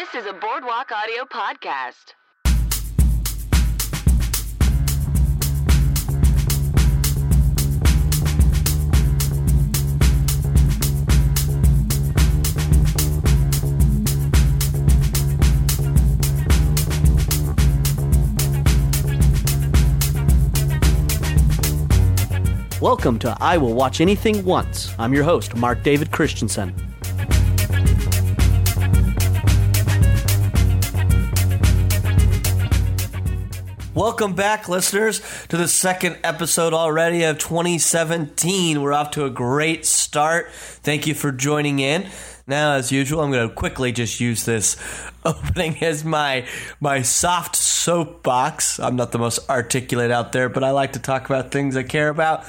This is a Boardwalk Audio podcast. Welcome to I Will Watch Anything Once. I'm your host, Mark David Christensen. Welcome back, listeners, to the second episode already of 2017. We're off to a great start. Thank you for joining in. Now, as usual, I'm going to quickly just use this opening as my my soft soapbox. I'm not the most articulate out there, but I like to talk about things I care about.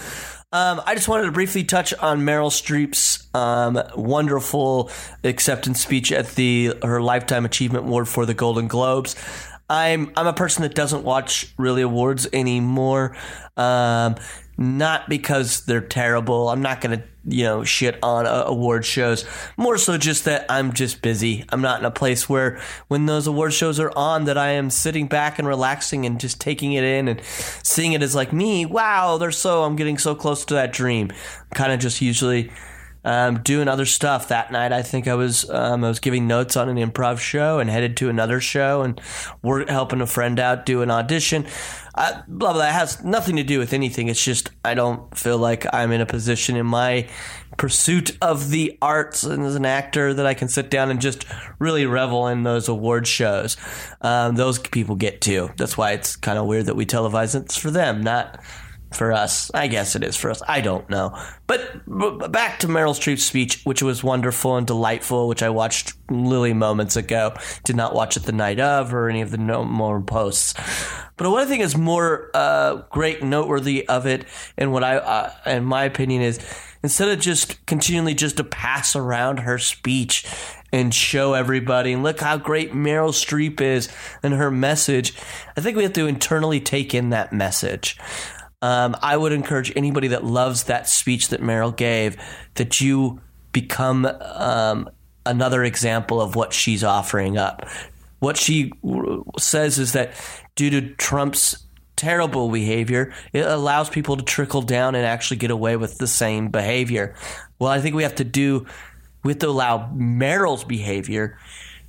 Um, I just wanted to briefly touch on Meryl Streep's um, wonderful acceptance speech at the her Lifetime Achievement Award for the Golden Globes. I'm I'm a person that doesn't watch really awards anymore. Um, not because they're terrible. I'm not gonna you know shit on uh, award shows. More so just that I'm just busy. I'm not in a place where when those award shows are on that I am sitting back and relaxing and just taking it in and seeing it as like me. Wow, they're so I'm getting so close to that dream. Kind of just usually um, doing other stuff. That night, I think I was um, I was giving notes on an improv show and headed to another show and we're helping a friend out do an audition. Uh, blah blah. It has nothing to do with anything. It's just I don't feel like I'm in a position in my pursuit of the arts and as an actor that I can sit down and just really revel in those award shows. Um, those people get to. That's why it's kind of weird that we televise it. It's for them, not for us. I guess it is for us. I don't know. But, back to Meryl Streep's speech, which was wonderful and delightful, which I watched literally moments ago. Did not watch it the night of or any of the no more posts. But what I think is more uh, great, noteworthy of it, and what I, uh, in my opinion, is instead of just continually just to pass around her speech and show everybody and look how great Meryl Streep is and her message, I think we have to internally take in that message. Um, I would encourage anybody that loves that speech that Meryl gave that you become um, another example of what she's offering up. What she says is that due to Trump's terrible behavior, it allows people to trickle down and actually get away with the same behavior. Well, I think we have to do, we have to allow Meryl's behavior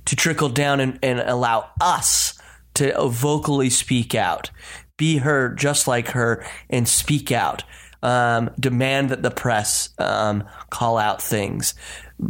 to trickle down and, and allow us to vocally speak out be her just like her and speak out. Um, demand that the press um, call out things,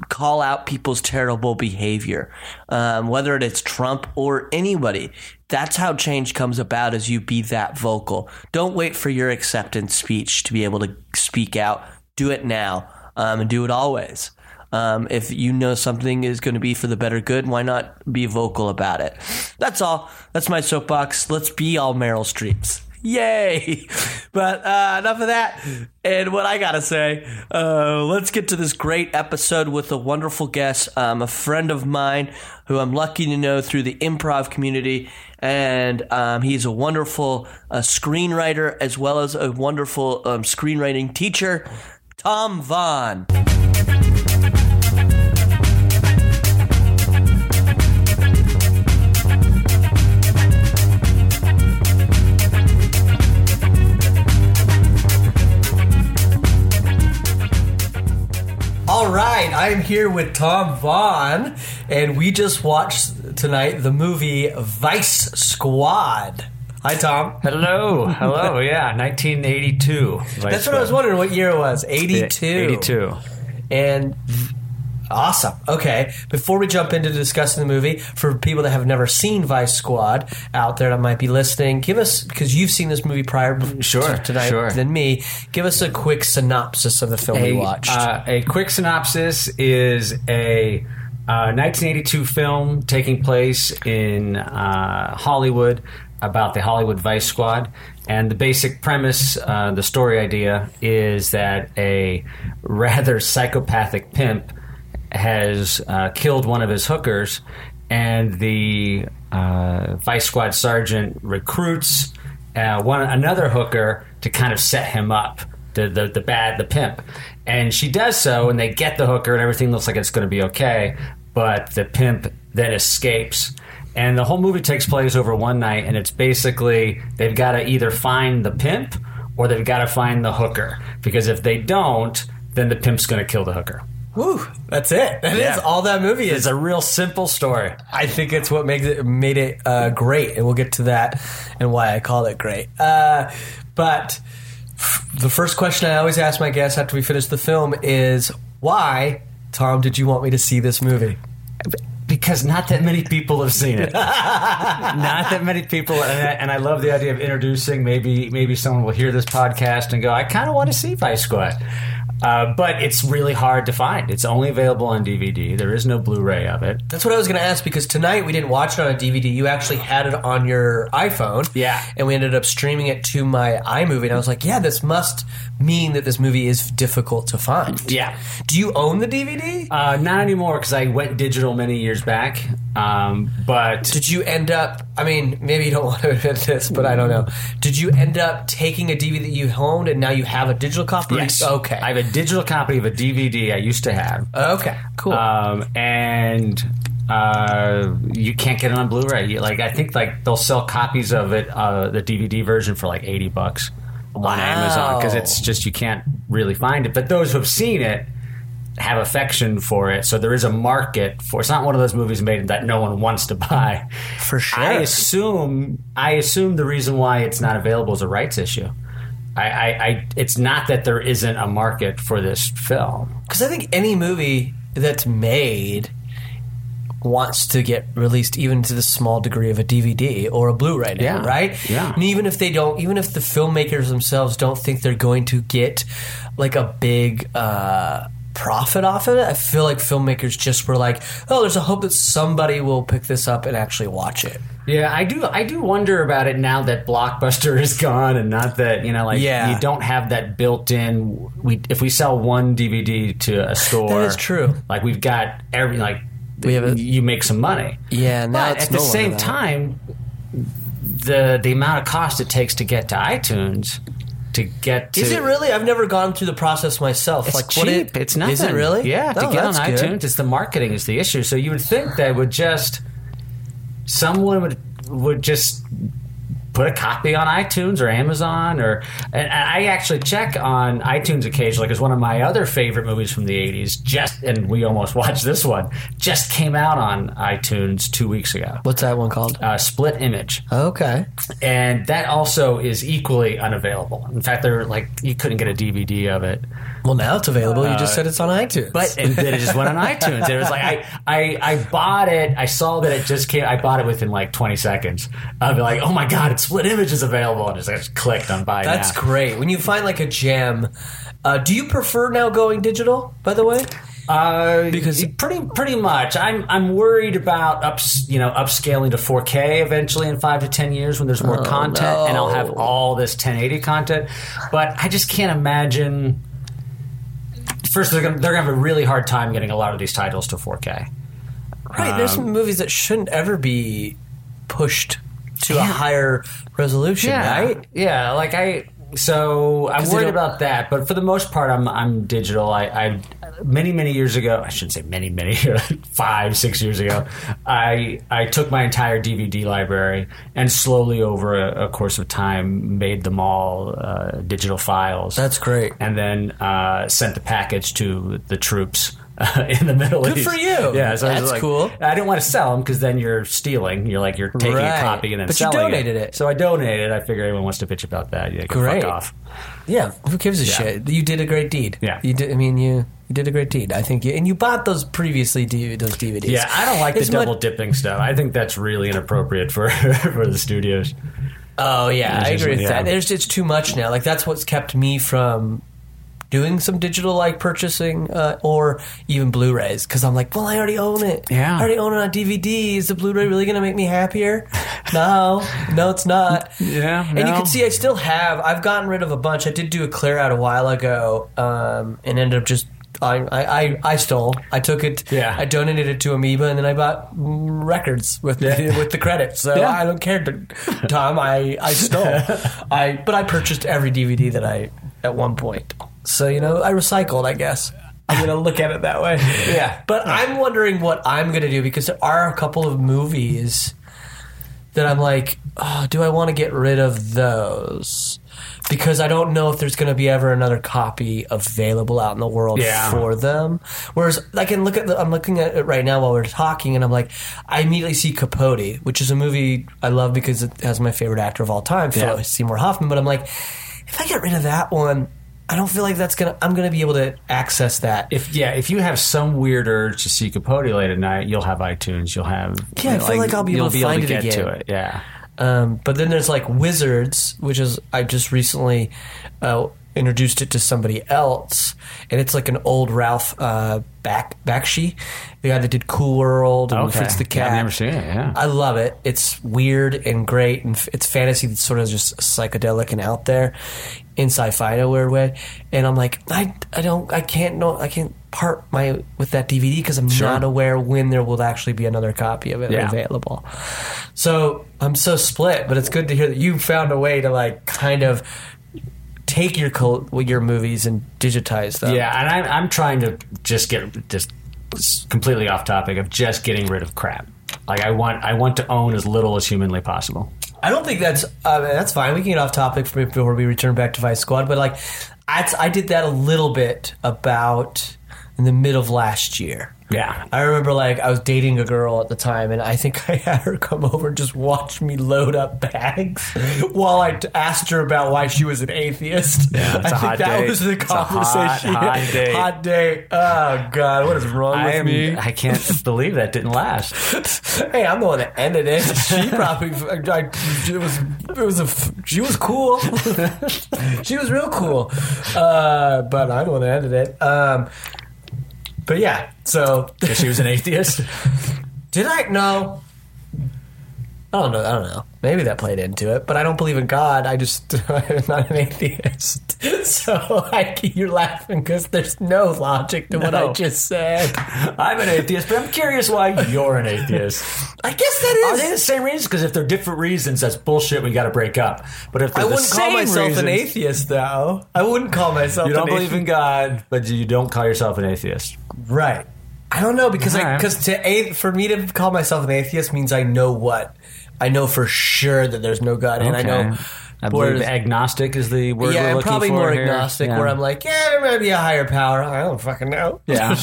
call out people's terrible behavior, um, whether it's Trump or anybody. That's how change comes about as you be that vocal. Don't wait for your acceptance speech to be able to speak out. Do it now um, and do it always. Um, if you know something is going to be for the better good, why not be vocal about it? That's all. That's my soapbox. Let's be all Meryl Streeps. Yay! But uh, enough of that. And what I gotta say, uh, let's get to this great episode with a wonderful guest, um, a friend of mine who I'm lucky to know through the improv community. And um, he's a wonderful uh, screenwriter as well as a wonderful um, screenwriting teacher, Tom Vaughan. I'm here with Tom Vaughan, and we just watched tonight the movie Vice Squad. Hi, Tom. Hello, hello, yeah, 1982. That's what I was wondering what year it was. 82. 82. And awesome. Okay, before we jump into discussing the movie, for people that have never seen Vice Squad out there that might be listening, give us because you've seen this movie prior Sure, to tonight sure. than me. Give us a quick synopsis of the film we A, watched. uh, a quick synopsis is a uh, 1982 film taking place in uh, Hollywood about the Hollywood Vice Squad. And the basic premise, uh, the story idea, is that a rather psychopathic pimp has uh, killed one of his hookers, and the uh, Vice Squad sergeant recruits uh, one another hooker to kind of set him up. The, the the bad the pimp, and she does so, and they get the hooker, and everything looks like it's going to be okay. But the pimp then escapes. And the whole movie takes place over one night, and it's basically they've got to either find the pimp or they've got to find the hooker. Because if they don't, then the pimp's going to kill the hooker. Whew, that's it. That is Yeah. all that movie It's is. a real simple story. I think it's what makes it made it uh, great, and we'll get to that and why I call it great. Uh, but f- the first question I always ask my guests after we finish the film is, "Why, Tom, did you want me to see this movie?" Because not that many people have seen it. not that many people, and I, and I love the idea of introducing. Maybe maybe someone will hear this podcast and go, "I kind of want to see Vice Squad," uh, but it's really hard to find. It's only available on DVD. There is no Blu-ray of it. That's what I was going to ask because tonight we didn't watch it on a DVD. You actually had it on your iPhone. Yeah. And we ended up streaming it to my iMovie. And I was like, yeah, this must mean that this movie is difficult to find. Yeah. Do you own the DVD? Uh, not anymore because I went digital many years back. Um, but Did you end up, I mean, maybe you don't want to admit this, but I don't know. Did you end up taking a DVD that you owned and now you have a digital copy? yes, Okay. I have a digital copy of a DVD I used to have. okay, cool. um, and uh, you can't get it on Blu-ray. You, like I think like they'll sell copies of it, uh, the DVD version for like eighty bucks on Amazon because it's just you can't really find it. But those who have seen it have affection for it, so there is a market for. It's not one of those movies made that no one wants to buy. For sure. I assume. I assume the reason why it's not available is a rights issue. I, I, I it's not that there isn't a market for this film. Because I think any movie that's made wants to get released even to the small degree of a DVD or a Blu-ray now, Yeah. right? Yeah. And even if they don't, even if the filmmakers themselves don't think they're going to get like a big uh, profit off of it, I feel like filmmakers just were like, "Oh, there's a hope that somebody will pick this up and actually watch it." Yeah, I do. I do wonder about it now that Blockbuster is gone, and not that you know, like Yeah. you don't have that built-in. We if we sell one DVD to a store, That is true. Like we've got every like We have a- you make some money. Yeah, now but at no the same time, the the amount of cost it takes to get to iTunes to get to Is it really? I've never gone through the process myself. It's like cheap. what it, it's nothing. Is it really? Yeah, to Oh, get on that's good. iTunes, it's the marketing is the issue. So you would think that would just someone would would just put a copy on iTunes or Amazon or and I actually check on iTunes occasionally because one of my other favorite movies from the 80s just and we almost watched this one just came out on iTunes 2 weeks ago. What's that one called? Uh, split image Okay. and that also is equally unavailable. In fact, they're like you couldn't get a DVD of it. Well, now it's available. you just said it's on iTunes. Uh, But and then it just went on iTunes. It was like I, I I bought it. I saw that it just came. I bought it within like 20 seconds. I'd be like, oh my god, it's split image is available, and just, I just clicked on buy That's now. great. When you find like a gem, uh, do you prefer now going digital? By the way, Uh, Because- pretty pretty much, I'm I'm worried about ups you know upscaling to 4K eventually in five to ten years when there's more content, and I'll have all this 1080 content. But I just can't imagine. First, they're gonna, they're gonna have a really hard time getting a lot of these titles to 4K. right? There's some movies that shouldn't ever be pushed to a higher resolution, right? Yeah, like I. So I'm worried about that, but for the most part, I'm I'm digital. I, I many many years ago, I shouldn't say many many five six years ago, I I took my entire DVD library and slowly over a, a course of time made them all uh, digital files. That's great. and then uh, sent the package to the troops. Uh, in the Middle Good East. Good for you. Yeah, so I That's like- cool. I didn't want to sell them because then you're stealing. You're like you're taking Right. a copy and then selling it. But you selling donated it. So I donated. I figure anyone wants to bitch about that. Yeah, Great. fuck off. Yeah, who gives a Yeah. shit? You did a great deed. Yeah. you did. I mean, you you did a great deed. I think you and you bought those previously those DVDs. Yeah, I don't like the much- double dipping stuff. I think that's really inappropriate for for the studios. Oh yeah, I It's agree with yeah. that. There's it's too much now. Like that's what's kept me from doing some digital like purchasing uh, or even Blu-rays because I'm like, well, I already own it. Yeah. I already own it on DVD. Is the Blu-ray really going to make me happier? no, no, it's not. Yeah, and you can see I still have. I've gotten rid of a bunch. I did do a clear out a while ago, um, and ended up just. I, I, I- stole. I took it. Yeah. I donated it to Amoeba, and then I bought records with the, with the credits. So Yeah. I don't care, Tom. I I stole. I but I purchased every DVD that I at one point. So you know I recycled. I guess. I'm gonna look at it that way. Yeah. But I'm wondering what I'm gonna do because there are a couple of movies that I'm like, oh, do I want to get rid of those? Because I don't know if there's going to be ever another copy available out in the world Yeah. for them. Whereas I can look at the, I'm looking at it right now while we're talking, and I'm like, I immediately see Capote, which is a movie I love because it has my favorite actor of all time, Philip. Seymour Hoffman. But I'm like, if I get rid of that one, I don't feel like that's gonna. I'm gonna be able to access that. If yeah, if you have some weird urge to see Capote late at night, you'll have iTunes. You'll have Yeah, I feel like I'll be able you'll to be able find to it get again. to it. Yeah, Um, but then there's like Wizards, which is I just recently uh, introduced it to somebody else, and it's like an old Ralph uh, Back Bakshi, the guy that did Cool World and okay. Fritz the Yeah, Cat. I've never seen it. Yeah, I love it. It's weird and great, and f- it's fantasy that's sort of just psychedelic and out there in sci-fi in a weird way. And I'm like, I, I don't, I can't know, I can't part my with that DVD because I'm Sure. not aware when there will actually be another copy of it Yeah. available. So I'm so split, but it's good to hear that you found a way to like kind of take your col- your movies and digitize them. yeah, and I'm I'm trying to just get just completely off topic of just getting rid of crap. Like I want I want to own as little as humanly possible. I don't think that's uh, that's fine. We can get off topic before we return back to Vice Squad. But like, I, I did that a little bit about in the mid of last year. Yeah. I remember like I was dating a girl at the time, and I think I had her come over and just watch me load up bags while I t- asked her about why she was an atheist. Yeah, I think that was the It's a hot, conversation. hot date. Hot date. Oh God, what is wrong I with am. me? I can't believe that didn't last. Hey, I'm the one that ended it. She probably, I, it was, it was a, she was cool. she was real cool. Uh, but I'm the one that ended it. Um, but yeah, so she was an atheist. did I? No. I don't know. I don't know. Maybe that played into it, but I don't believe in God. I just I'm not an atheist. So I, you're laughing because there's no logic to what I just said. I'm an atheist, but I'm curious why you're an atheist. I guess that is. Are they the same reasons? Because if they're different reasons, that's bullshit. We got to break up. But if they're I wouldn't call same myself reasons, an atheist, though. I wouldn't call myself. An atheist. You don't believe in God, but you don't call yourself an atheist. Right? I don't know because Alright. because to a, for me to call myself an atheist means I know what I know for sure that there's no God, and I know. I believe agnostic is the word yeah, we're looking probably more here. agnostic, Yeah. where I'm like, yeah, there might be a higher power. I don't fucking know. Yeah. I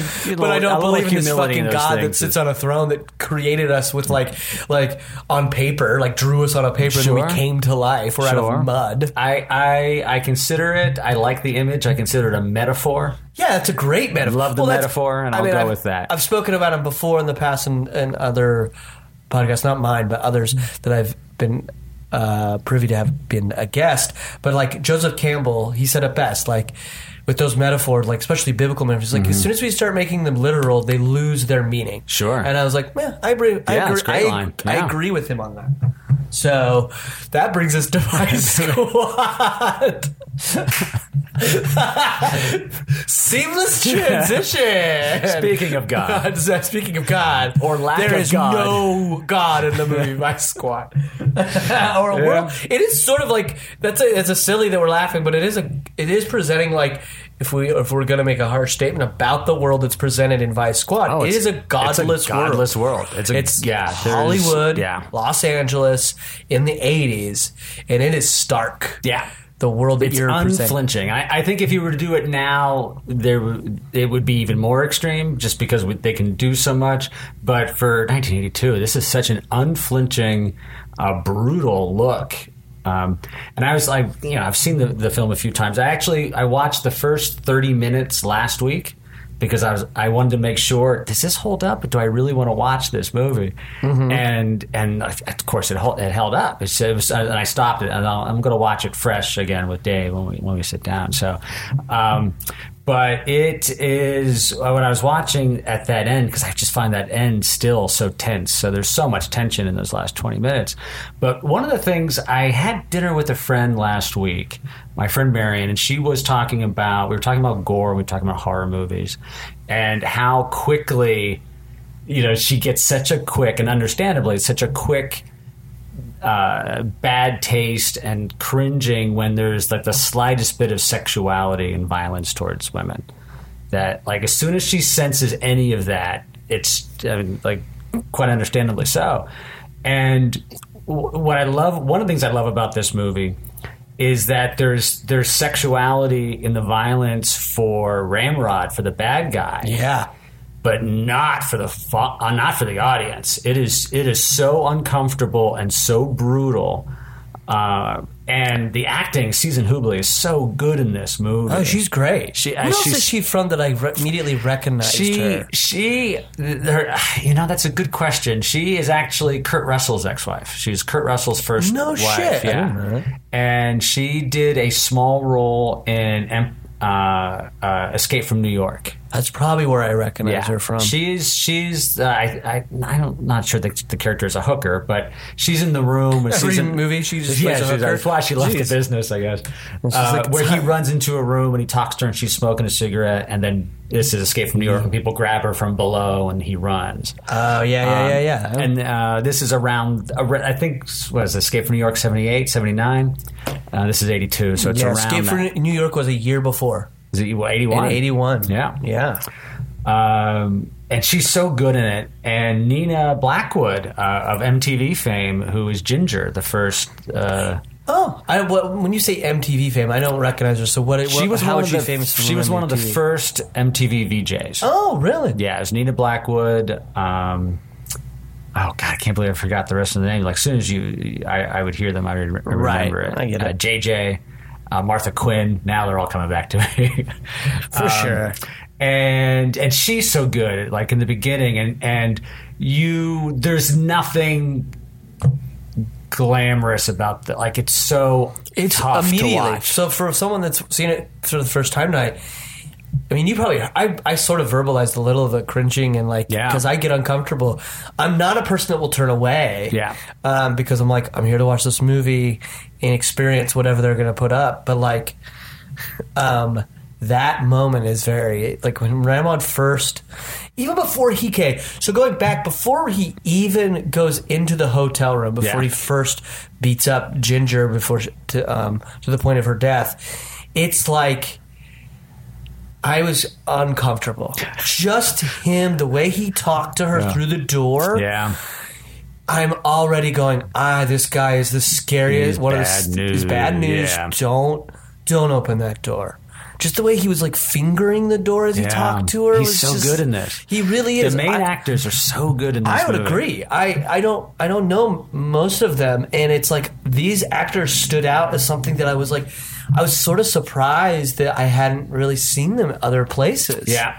think but I don't believe in this fucking in God that sits on a throne that created us with like, like on paper, like drew us on a paper, and then we came to life. We're out of mud. I, I I consider it. I like the image. I consider it a metaphor. Yeah, that's a great metaphor. I love the that's- metaphor, and I'll go I've, with that. I've spoken about him before in the past and, and other podcasts, not mine, but others that I've been uh, privy to have been a guest. But like Joseph Campbell, he said it best, like with those metaphors, like especially biblical metaphors, like as soon as we start making them literal, they lose their meaning. Mm-hmm. Sure. And I was like, man, I agree. I Yeah, agree. it's a great I, line. I agree with him on that. So that brings us to my squad. Seamless transition. Speaking of God. Speaking of God, Or lack there of is God. no God in the movie My Squad. or a world. It is sort of like that's a it's a silly that we're laughing, but it is a it is presenting like if we if we're going to make a harsh statement about the world that's presented in Vice Squad, Oh, it's- a godless, world. it's a godless world. It's a- it's yeah, Hollywood, yeah. Los Angeles in the '80s, and it is stark. Yeah. The world that It's you're unflinching. I, I think if you were to do it now, there w- it would be even more extreme, just because we, they can do so much. But for 1982, this is such an unflinching, uh, brutal look. Um, and I was like, you know, I've seen the, the film a few times. I actually I watched the first 30 minutes last week because I was I wanted to make sure does this hold up? Do I really want to watch this movie? And and of course it held, it held up. It, it was, and I stopped it, and I'll, I'm going to watch it fresh again with Dave when we when we sit down. So, um, but it is uh, when I was watching at that end because I just find that end still so tense. So there's so much tension in those last 20 minutes. But one of the things I had dinner with a friend last week, my friend Marion, and she was talking about we were talking about gore, we were talking about horror movies, and how quickly you know she gets such a quick and understandably such a quick uh, bad taste and cringing when there's like the slightest bit of sexuality and violence towards women. That like as soon as she senses any of that, it's I mean, like quite understandably so. And what I love, one of the things I love about this movie is that there's there's sexuality in the violence for Ramrod for the bad guy Yeah. But not for the fu- uh, not for the audience. It is it is so uncomfortable and so brutal. Uh, and the acting, Season Hubley is so good in this movie. Oh, she's great. She- what uh, else she's- is she from that I re- immediately recognized she her? she her, you know that's a good question. She is actually Kurt Russell's ex-wife. She's Kurt Russell's first No wife. shit. Yeah, and she did a small role in uh, uh, Escape from New York. That's probably where I recognize her from. She's she's uh, I I I don't sure the, the character is a hooker, but she's in the room. With Every Season, movie she just yeah, plays a she's- hooker? that's why she left Jeez. the business, I guess. Uh, like, where he runs into a room and he talks to her and she's smoking a cigarette, and then this is Escape from New York, and people grab her from below and he runs. oh yeah, yeah, yeah, yeah. Um, And uh, this is around, I think, what is it, Escape from New York 78, 79? Uh, this is 82, so it's yeah, around. Escape from. New York was a year before. Is it 81? In '81. Yeah. yeah. um, and she's so good in it. And Nina Blackwood uh, of MTV fame, who is Ginger, the first. Uh, Oh, I, when you say MTV fame, I don't recognize her. So what? what she was how is she the, famous? She was one of the first MTV VJs. Oh, really? Yeah, it was Nina Blackwood. Um, oh God, I can't believe I forgot the rest of the name. Like as soon as you, I, I would hear them, I would re- Right, remember it. I get it. Uh, JJ, uh, Martha Quinn. Now they're all coming back to me For Um, sure. and and she's so good like in the beginning and and you there's nothing glamorous about that like it's so It's tough to immediately. watch. So for someone that's seen it for the first time tonight, I mean, you probably I, I sort of verbalized a little of the cringing and like Yeah. because I get uncomfortable. I'm not a person that will turn away. Yeah. Um, because I'm like I'm here to watch this movie and experience whatever they're going to put up. But like, um, that moment is very like when Ramon first, even before he came. So going back before he even goes into the hotel room, before Yeah. he first beats up Ginger before she, to um to the point of her death, it's like. I was uncomfortable. Just him, the way he talked to her through the door. yeah I'm already going. Ah, this guy is the scariest. He's one of bad the s- he's bad news, news. yeah. Don't don't open that door. Just the way he was like fingering the door as he Yeah. talked to her. He's was so just- good in this. He really is. the main I- actors are so good in this I would movie. agree. I, I don't I don't know most of them, and it's like these actors stood out as something that I was like, I was sort of surprised that I hadn't really seen them at other places. yeah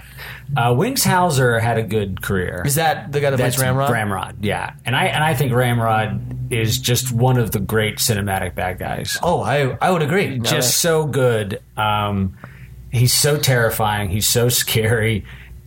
uh, Wings Hauser had a good career is that the guy that That's plays Ramrod? Ramrod, yeah, and I and I think Ramrod is just one of the great cinematic bad guys. Oh, I I would agree. Just so good. Um, he's so terrifying. He's so scary,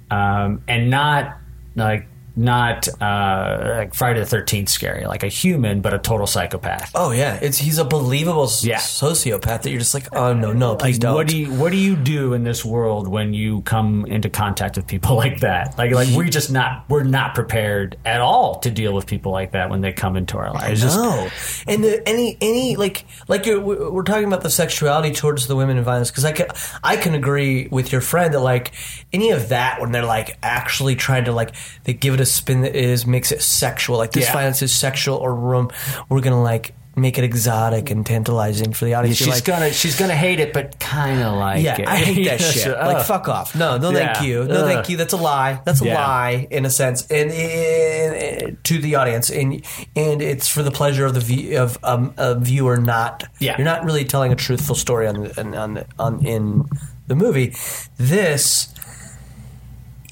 um, and not like not uh, like Friday the Thirteenth scary, like a human but a total psychopath. Oh yeah, it's he's a believable Yeah. sociopath that you're just like, oh no, no, please Like, don't. what do you what do you do in this world when you come into contact with people like that? Like like we're just not we're not prepared at all to deal with people like that when they come into our lives. No, and the, any any like like we're talking about the sexuality towards the women in violence because I can I can agree with your friend that like any of that when they're like actually trying to like they give it a spin that is makes it sexual like this Yeah. violence is sexual or room we're gonna like make it exotic and tantalizing for the audience. You're she's like, gonna she's gonna hate it, but kind of like Yeah, it. I hate that shit. ugh. Like, fuck off. No, no, thank you. No, Ugh. thank you. That's a lie. That's a Yeah. lie in a sense, and, and- to the audience, and and it's for the pleasure of the view, of um, a viewer. Not Yeah. you're not really telling a truthful story on on on, on in the movie. This.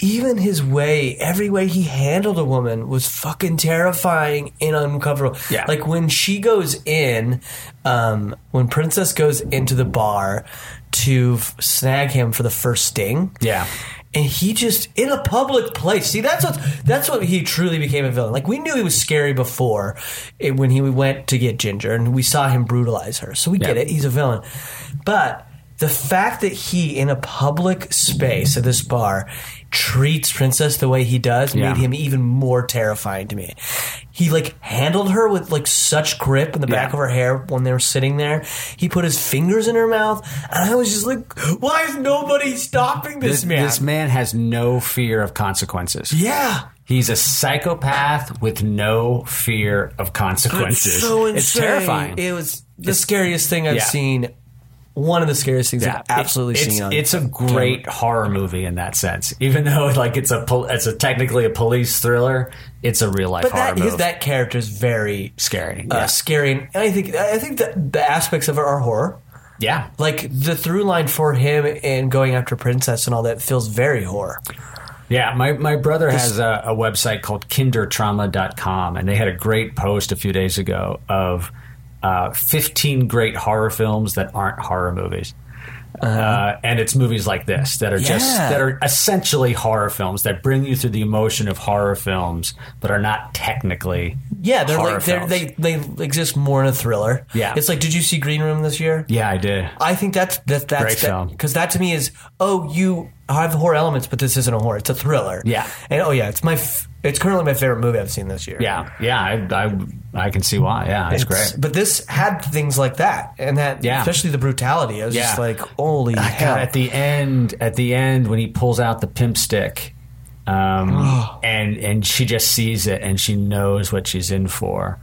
Even his way, every way he handled a woman was fucking terrifying and uncomfortable. Yeah. Like when she goes in, um, when Princess goes into the bar to f- snag him for the first sting. Yeah. And he just in a public place. See, that's what that's what he truly became a villain. Like we knew he was scary before, when he went to get Ginger, and we saw him brutalize her. So we get it. He's a villain, but the fact that he in a public space at this bar treats Princess the way he does Yeah. made him even more terrifying to me. He like handled her with like such grip in the back Yeah. of her hair when they were sitting there. He put his fingers in her mouth, and I was just like, "Why is nobody stopping this, This man?" this man has no fear of consequences. yeah, He's a psychopath with no fear of consequences. It's so insane. It's terrifying. It was the scariest thing I've Yeah. seen. One of the scariest things Yeah, I've absolutely it- it's, seen. It's a great horror movie in that sense. Even though like it's a pol- it's a technically a police thriller, it's a real life but horror that movie. his, that character is very scary. uh, Yeah. scary, and I think I think that the aspects of it are horror. yeah. Like the through line for him and going after princess and all that feels very horror. Yeah, my, my brother has a, a website called kindertrauma.com, and they had a great post a few days ago of uh, 15 great horror films that aren't horror movies. uh and it's movies like this that are just that are essentially horror films that bring you through the emotion of horror films, but are not technically Yeah, they're horror like they're, they they exist more in a thriller. Yeah. it's like did you see Green Room this year? Yeah, I did. I think that's that, that's Great film. because that to me is oh you have horror elements, but this isn't a horror; it's a thriller. Yeah. and oh yeah, it's my f- it's currently my favorite movie I've seen this year. Yeah, yeah, I, I, I can see why. Yeah, it's, great. But this had things like that, and that Yeah. especially the brutality. I was just like, holy God, hell! at the end, at the end when he pulls out the pimp stick, um, and and she just sees it and she knows what she's in for,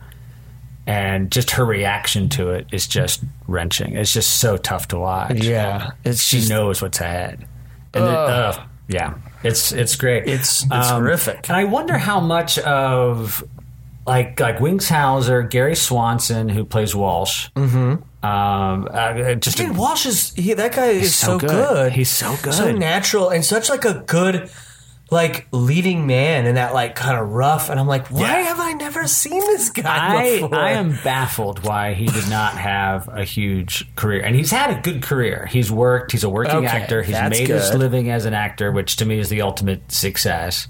and just her reaction to it is just wrenching. It's just so tough to watch. yeah, it's she just knows what's ahead, and then, uh, yeah, it's it's great. Um, It's- it's horrific. and I wonder how much of like like Wings Hauser, Gary Swanson, who plays Walsh. Mm-hmm. Um, uh, just a- Dude, Walsh is he, that guy is so so, good. good. He's so good. so natural, and such like a good like leading man and that like kind of rough. And I'm like, why Yeah. have I never seen this guy I, before? I am baffled why he did not have a huge career. And he's had a good career. He's worked, he's a working Okay, actor, he's made his living as an actor, which to me is the ultimate success.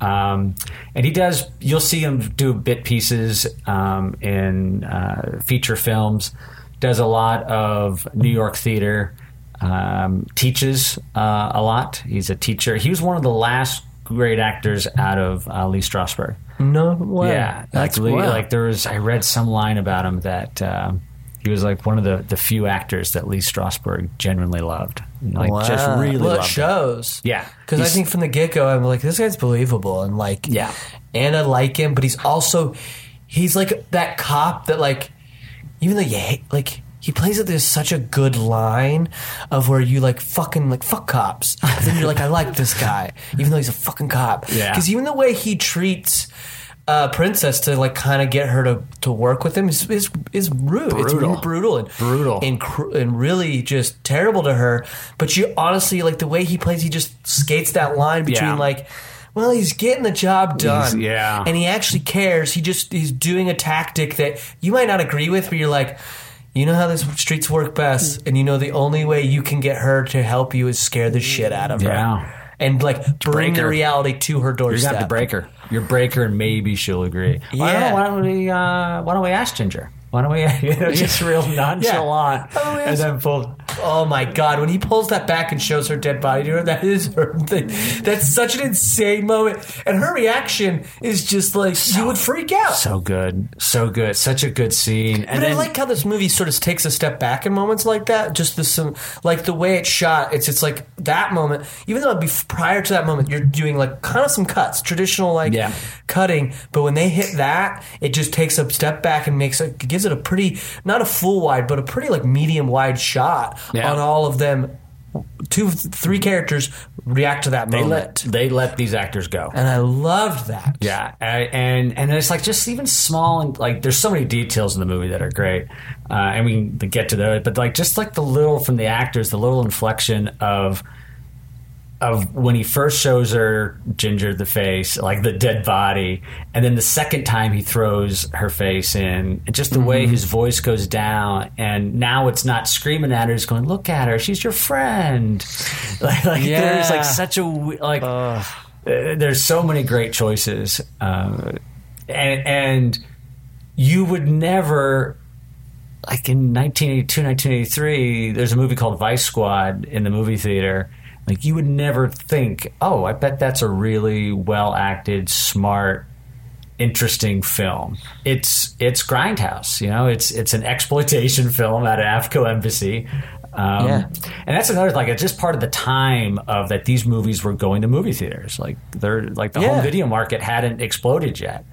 Um, and he does, you'll see him do bit pieces um, in uh, feature films, does a lot of New York theater, um, teaches uh, a lot. He's a teacher. He was one of the last great actors out of uh, Lee Strasberg. no way. Yeah, that's like, wow. like there was. I read some line about him that um, he was like one of the, the few actors that Lee Strasberg genuinely loved. Like just Wow. really well, it loved. him. shows. Yeah, because I think from the get go, I'm like, this guy's believable, and like, Yeah. and I like him, but he's also, he's like that cop that like, even though you hate, like. He plays it. There's such a good line of where you like fucking like fuck cops. But then you're like, I like this guy, even though he's a fucking cop. Yeah. Because even the way he treats uh, Princess to like kind of get her to, to work with him is is, is rude. It's Brutal. really brutal and Brutal. and cr- and really just terrible to her. But you honestly like the way he plays. He just skates that line between Yeah. like. Well, he's getting the job done. yeah. And he actually cares. He just he's doing a tactic that you might not agree with, but you're like, you know how this streets work best, and you know the only way you can get her to help you is scare the shit out of Yeah. her. And like bring the her. reality to her You're doorstep. gonna have to break her. You're break her, and maybe she'll agree. Why Yeah. don't, why don't we? Uh, why don't we ask Ginger? Why don't we? You know, just real nonchalant, Why don't and then pull. Oh my god! When he pulls that back and shows her dead body to her, that is her thing. That's such an insane moment, and her reaction is just like you would freak out. So good, so good, such a good scene. And but then I like how this movie sort of takes a step back in moments like that. Just the some like the way it's shot. It's it's like that moment. Even though bef- prior to that moment, you're doing like kind of some cuts, traditional like Yeah. cutting. But when they hit that, it just takes a step back and makes it gives it a pretty not a full wide, but a pretty like medium wide shot Yeah. on all of them. Two, three characters react to that they moment, let they let these actors go. and I loved that. Yeah, and and, and it's like just even small and like there's so many details in the movie that are great, uh, and we can get to those. But like just like the little from the actors, the little inflection of of when he first shows her Ginger the face, like the dead body, and then the second time he throws her face in, and just the way his voice goes down, and now it's not screaming at her, it's going, "Look at her, she's your friend." Like, like there's like such a like. Uh, there's so many great choices, uh, and and you would never like in 1982, 1983. There's a movie called Vice Squad in the movie theater. Like you would never think, oh, I bet that's a really well acted, smart, interesting film. It's it's Grindhouse, you know. It's it's an exploitation film at an AVCO embassy. Um, Yeah. and that's another like it's just part of the time of that these movies were going to movie theaters. Like they're like the Yeah. home video market hadn't exploded yet.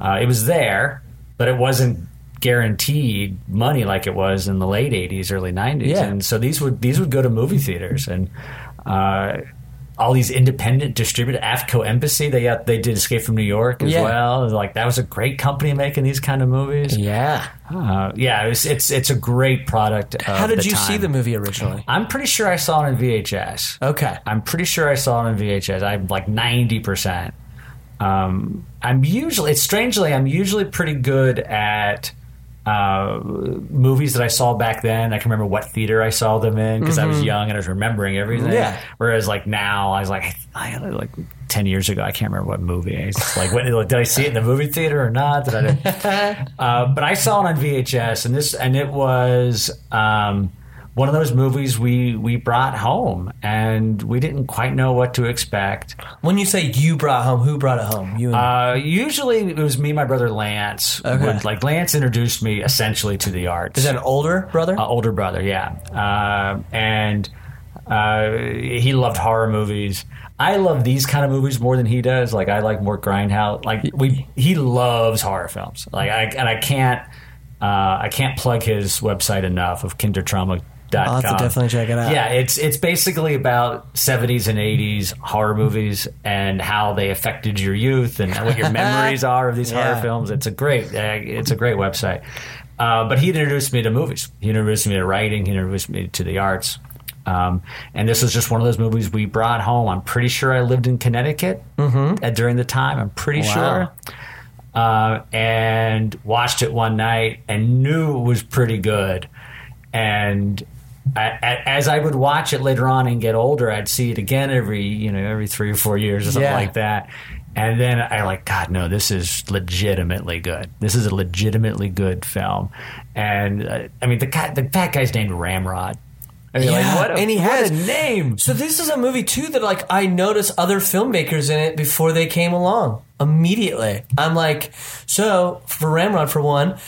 Uh, it was there, but it wasn't guaranteed money like it was in the late '80s, early '90s. Yeah. And so these would these would go to movie theaters and. Uh, all these independent distributed AVCO Embassy, they got, they did Escape from New York as Yeah. well. Like that was a great company making these kind of movies. Yeah. Uh, yeah, it was, it's it's a great product. How did you time. see the movie originally? I'm pretty sure I saw it on VHS. Okay. I'm pretty sure I saw it on VHS. I'm like 90%. Um, I'm usually, it's strangely, I'm usually pretty good at uh, movies that I saw back then. I can remember what theater I saw them in because I was young and I was remembering everything. Mm-hmm. Yeah. Whereas like now, I was like, I, like 10 years ago, I can't remember what movie. I was like, what, did I see it in the movie theater or not? I, uh, but I saw it on VHS and this, and it was, um, one of those movies we we brought home and we didn't quite know what to expect. When you say you brought home, who brought it home? You and Uh, usually it was me and my brother Lance. Okay. Would, like Lance introduced me essentially to the arts. is that an older brother? Uh, older brother, yeah. Uh, and uh, he loved horror movies. I love these kind of movies more than he does. Like I like more grindhouse. Like we, he loves horror films. Like I and I can't, uh, I can't plug his website enough of kindertrauma.com. I'll have to definitely check it out. Yeah, it's it's basically about 70s and 80s horror movies and how they affected your youth and what your memories are of these Yeah. horror films. It's a great uh, it's a great website. Uh, but he introduced me to movies. He introduced me to writing. He introduced me to the arts. Um, and this was just one of those movies we brought home. I'm pretty sure I lived in Connecticut uh, during the time. I'm pretty Wow. sure. Uh, and watched it one night and knew it was pretty good. And I, as I would watch it later on and get older, I'd see it again every you know every three or four years or something Yeah. like that. And then I like, God, no, this is legitimately good. This is a legitimately good film. And uh, I mean, the guy, the fat guy's named Ramrod. I mean, Yeah, like, what a, and he has- a name. So this is a movie too that like I noticed other filmmakers in it before they came along. Immediately, I'm like, so for Ramrod for one,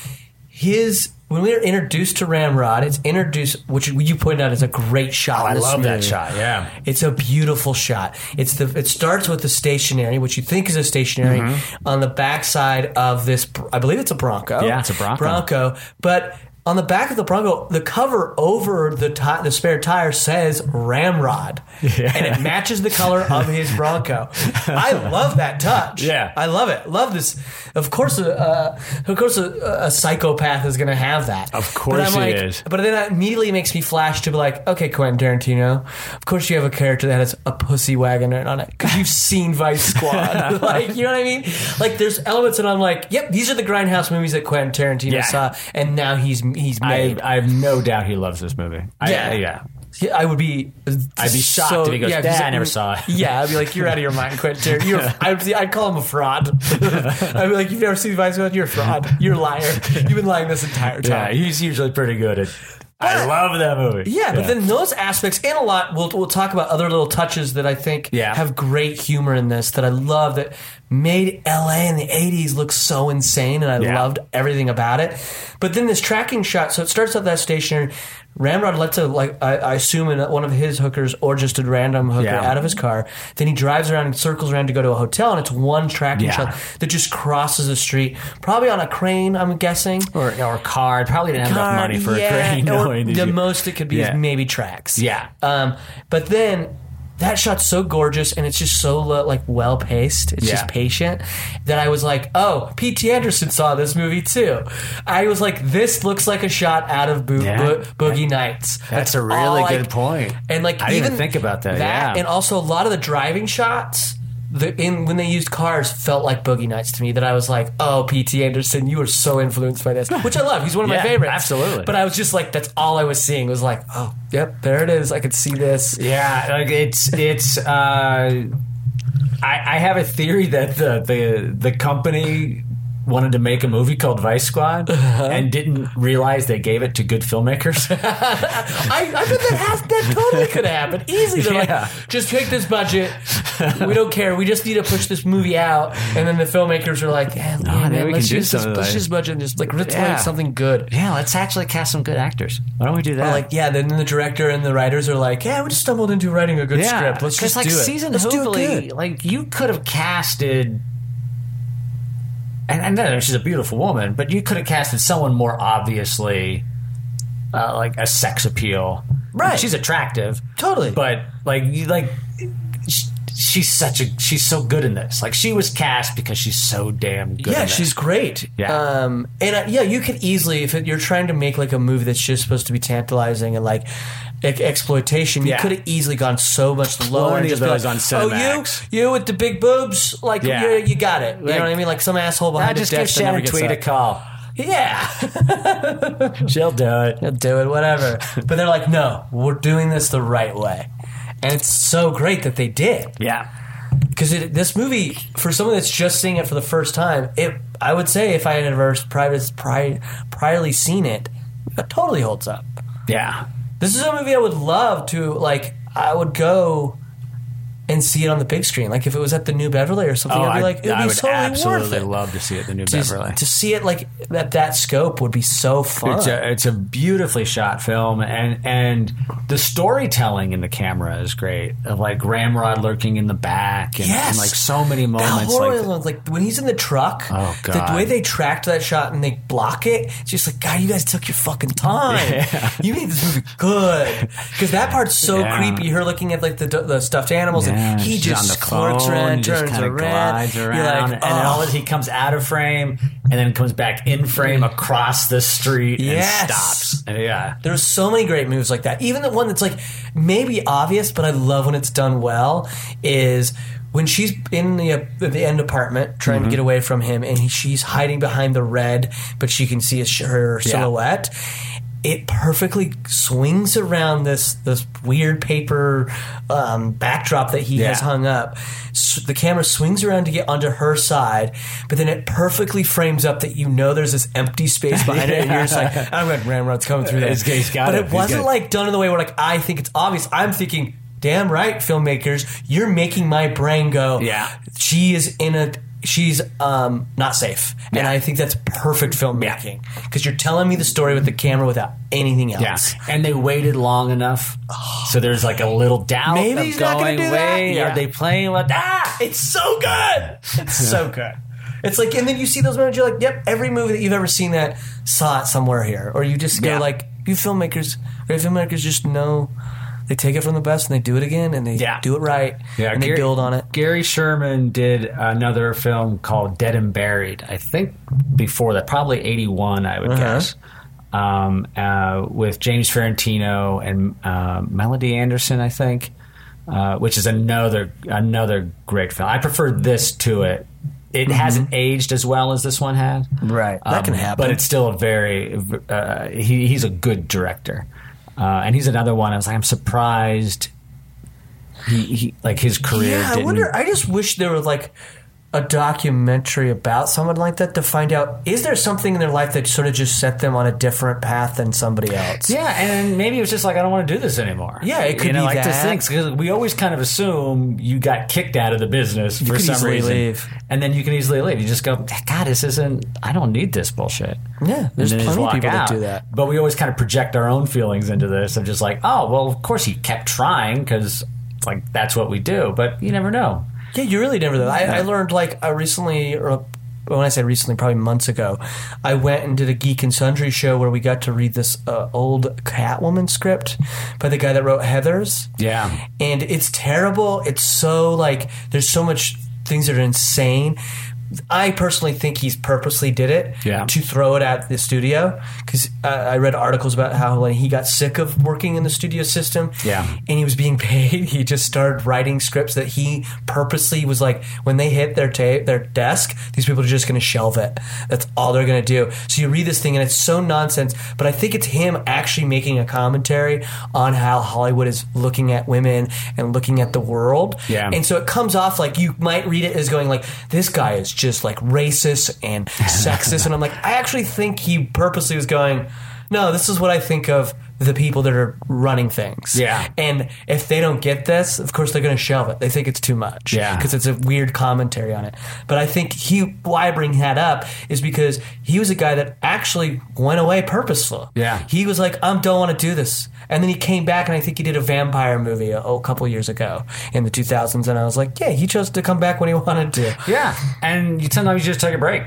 his when we were introduced to Ramrod, it's introduced, which you pointed out is a great shot. Oh, I love that shot. Yeah. It's a beautiful shot. It's the it starts with the stationary, which you think is a stationary, on the backside of this. I believe it's a Bronco. Mm-hmm. Yeah, it's a Bronco. Bronco, but. On the back of the Bronco, the cover over the ti- the spare tire says Ramrod, and it matches the color of his Bronco. I love that touch. Yeah. I love it. Love this. Of course, uh, of course, a, a psychopath is going to have that. Of course but I'm he like, is. But then that immediately makes me flash to be like, okay, Quentin Tarantino, of course you have a character that has a pussy wagon on it because you've seen Vice Squad. like, you know what I mean? Like, there's elements that I'm like, yep, these are the Grindhouse movies that Quentin Tarantino Yeah. saw, and now he's he's made. I have no doubt he loves this movie. I- Yeah. yeah. Yeah, I would be. I'd be shocked if he goes, yeah, "Dad, I never saw it." Yeah, I'd be like, "You're out of your mind, Quentin Tarantino. You're, I'd, I'd call him a fraud. I'd be like, "You've never seen the Vice Squad? You're a fraud. You're a liar. You've been lying this entire Yeah, time." he's usually pretty good at. I love that movie. Yeah, but then those aspects and a lot. We'll we'll talk about other little touches that I think Yeah. have great humor in this that I love that made L.A. in the '80s look so insane, and I Yeah. loved everything about it. But then this tracking shot. So it starts at that station. Ramrod lets a like I, I assume in one of his hookers or just a random hooker Yeah. out of his car. Then he drives around and circles around to go to a hotel, and it's one tracking Yeah. shot that just crosses the street, probably on a crane. I'm guessing. or or card. Probably didn't have enough money for a crane. or that the you- most it could be Yeah. is maybe tracks. Yeah. Um, but then that shot's so gorgeous and it's just so like well paced. It's just patient that I was like, oh, P.T. Anderson saw this movie too. I was like, this looks like a shot out of Bo- Yeah. Bo- Boogie Nights. That's a all really good point. And like, I even think about that, That yeah. and also a lot of the driving shots. The, in when they used cars felt like Boogie Nights to me. That I was like, "Oh, P.T. Anderson, you are so influenced by this," which I love. He's one of my Yeah, favorites, absolutely. But I was just like, that's all I was seeing It was like, "Oh, yep, there it is. I could see this." Yeah, like it's it's. Uh, I, I have a theory that the the the company wanted to make a movie called Vice Squad Uh-huh. and didn't realize they gave it to good filmmakers. I, I bet that has, that totally could happen easily. They're Yeah. like, just take this budget. We don't care. We just need to push this movie out. And then the filmmakers are like, yeah, yeah, man, we let's can do use this, something push like- this budget and just like let's Yeah. make something good. yeah, let's actually cast some good actors. Why don't we do that? Or like, yeah, then the director and the writers are like, yeah, we just stumbled into writing a good script. Let's just like do it. Season Let's do it good. like you could have casted, and, and then she's a beautiful woman, but you could have casted someone more obviously uh, like a sex appeal. Right. she's attractive, Totally. but like you like. sh- She's such a she's so good in this. Like she was cast because she's so damn good. Yeah, she's great. Yeah. Um, and uh, yeah, you could easily, if it, you're trying to make like a movie that's just supposed to be tantalizing and like ex- exploitation, you Yeah. could have easily gone so much lower Plenty and just be those like, on oh, you, you with the big boobs, like Yeah. you you got it. You Like- know what I mean? Like some asshole behind a just give desk that never Shannon Tweed a call. Yeah, She'll do it. She'll do it, whatever. but they're like, no, we're doing this the right way, and it's so great that they did. Yeah. because this movie for someone that's just seeing it for the first time it i would say if i had ever prior, prior, priorly seen it it totally holds up Yeah. This is a movie i would love to like i would go and see it on the big screen like if it was at the new beverly or something Oh, i'd be like it would I be would totally absolutely love to see it. The New to, Beverly. to see it like at that scope would be so fun It's a, it's a beautifully shot film, and and the storytelling in the camera is great. Of like Ramrod lurking in the back, and, Yes. and like so many moments. Like, element, like when he's in the truck, Oh, god, the way they tracked that shot and they block it, it's just like, God, you guys took your fucking time. You made this movie good because that part's so Yeah. creepy. Her looking at like the, the stuffed animals, yeah, he just around, he just turns around, You're like, and then all oh. of he comes out of frame, and then comes back in frame across the street Yes. and stops. And yeah, There's so many great moves like that. Even the one that's like maybe obvious, but I love when it's done well. Is when she's in the uh, the end apartment trying Mm-hmm. to get away from him, and he, she's hiding behind the red, but she can see his, her silhouette. It perfectly swings around this this weird paper um, backdrop that he has hung up. S the camera swings around to get onto her side, but then it perfectly frames up that you know there's this empty space behind it, and you're just like, I'm going, Ramrod's coming through there. He's- he's but it. it wasn't like done in the way where like I think it's obvious. I'm thinking, damn right, filmmakers, you're making my brain go. Yeah. she is in a. She's um, not safe, and I think that's perfect filmmaking because you're telling me the story with the camera without anything else. yeah. And they waited long enough, so there's like a little doubt. Maybe he's not gonna do that. Yeah. Are they playing with ah? It's so good. It's so good. It's like, and then you see those moments. You're like, yep. Every movie that you've ever seen that saw it somewhere here, or you just go Yeah. like, you filmmakers, great filmmakers just know they take it from the best and they do it again and they Yeah. do it right Yeah, and they build on it. Gary Sherman did another film called Dead and Buried. I think before that, probably '81, I would Uh-huh. guess, um, uh, with James Farentino and uh, Melody Anderson, I think, uh, which is another another great film. I prefer this to it. It hasn't aged as well as this one had, Mm-hmm. Right. That can happen. but it's still a very. Uh, he, he's a good director, uh, and he's another one. I was like, I'm surprised. He, he like his career. Yeah, I didn't, wonder. I just wish there were like a documentary about someone like that to find out is there something in their life that sort of just set them on a different path than somebody else. Yeah, and maybe it was just like I don't want to do this anymore. Yeah, it could you know, be like that. this things because we always kind of assume you got kicked out of the business for some reason, leave. and then you can easily leave. You just go, God, this isn't. I don't need this bullshit. Yeah, there's And then just plenty of people that do that. But we always kind of project our own feelings into this of just like, oh, well, of course he kept trying because like that's what we do. But you never know. Yeah, you really never know. I, I learned like I recently, or when I say recently, probably months ago, I went and did a Geek and Sundry show where we got to read this uh, old Catwoman script by the guy that wrote Heathers. Yeah. and it's terrible. It's so like there's so much things that are insane. I personally think he's purposely did it Yeah. to throw it at the studio because uh, I read articles about how when he got sick of working in the studio system, Yeah. and he was being paid, he just started writing scripts that he purposely was like when they hit their ta- their desk, these people are just going to shelve it. That's all they're going to do. So you read this thing and it's so nonsense, but I think it's him actually making a commentary on how Hollywood is looking at women and looking at the world. Yeah. And so it comes off like you might read it as going like this guy is just like racist and sexist. and I'm like, I actually think he purposely was going, no, this is what I think of the people that are running things. Yeah. And if they don't get this, of course they're going to shelve it. They think it's too much. Yeah. Because it's a weird commentary on it. But I think he, why I bring that up is because he was a guy that actually went away purposeful. Yeah. He was like, I don't want to do this. And then he came back and I think he did a vampire movie a, a couple years ago in the 2000s. And I was like, yeah, he chose to come back when he wanted to. Yeah, and you sometimes you just take a break.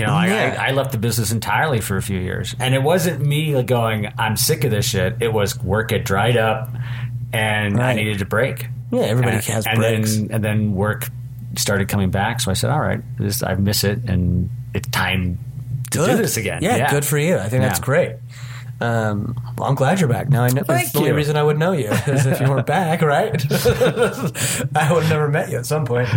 You know, Yeah. I, I, left the business entirely for a few years, and it wasn't me going, "I'm sick of this shit." It was work had dried up, and I needed a break. Yeah, everybody and, has and breaks. Then, and then work started coming back, so I said, "All right, this, I miss it, and it's time to do this again." Yeah, good for you. I think that's great. Um, well, I'm glad you're back. Now I know. Thank that's the only reason I would know you is if you weren't back, right? I would have never met you at some point.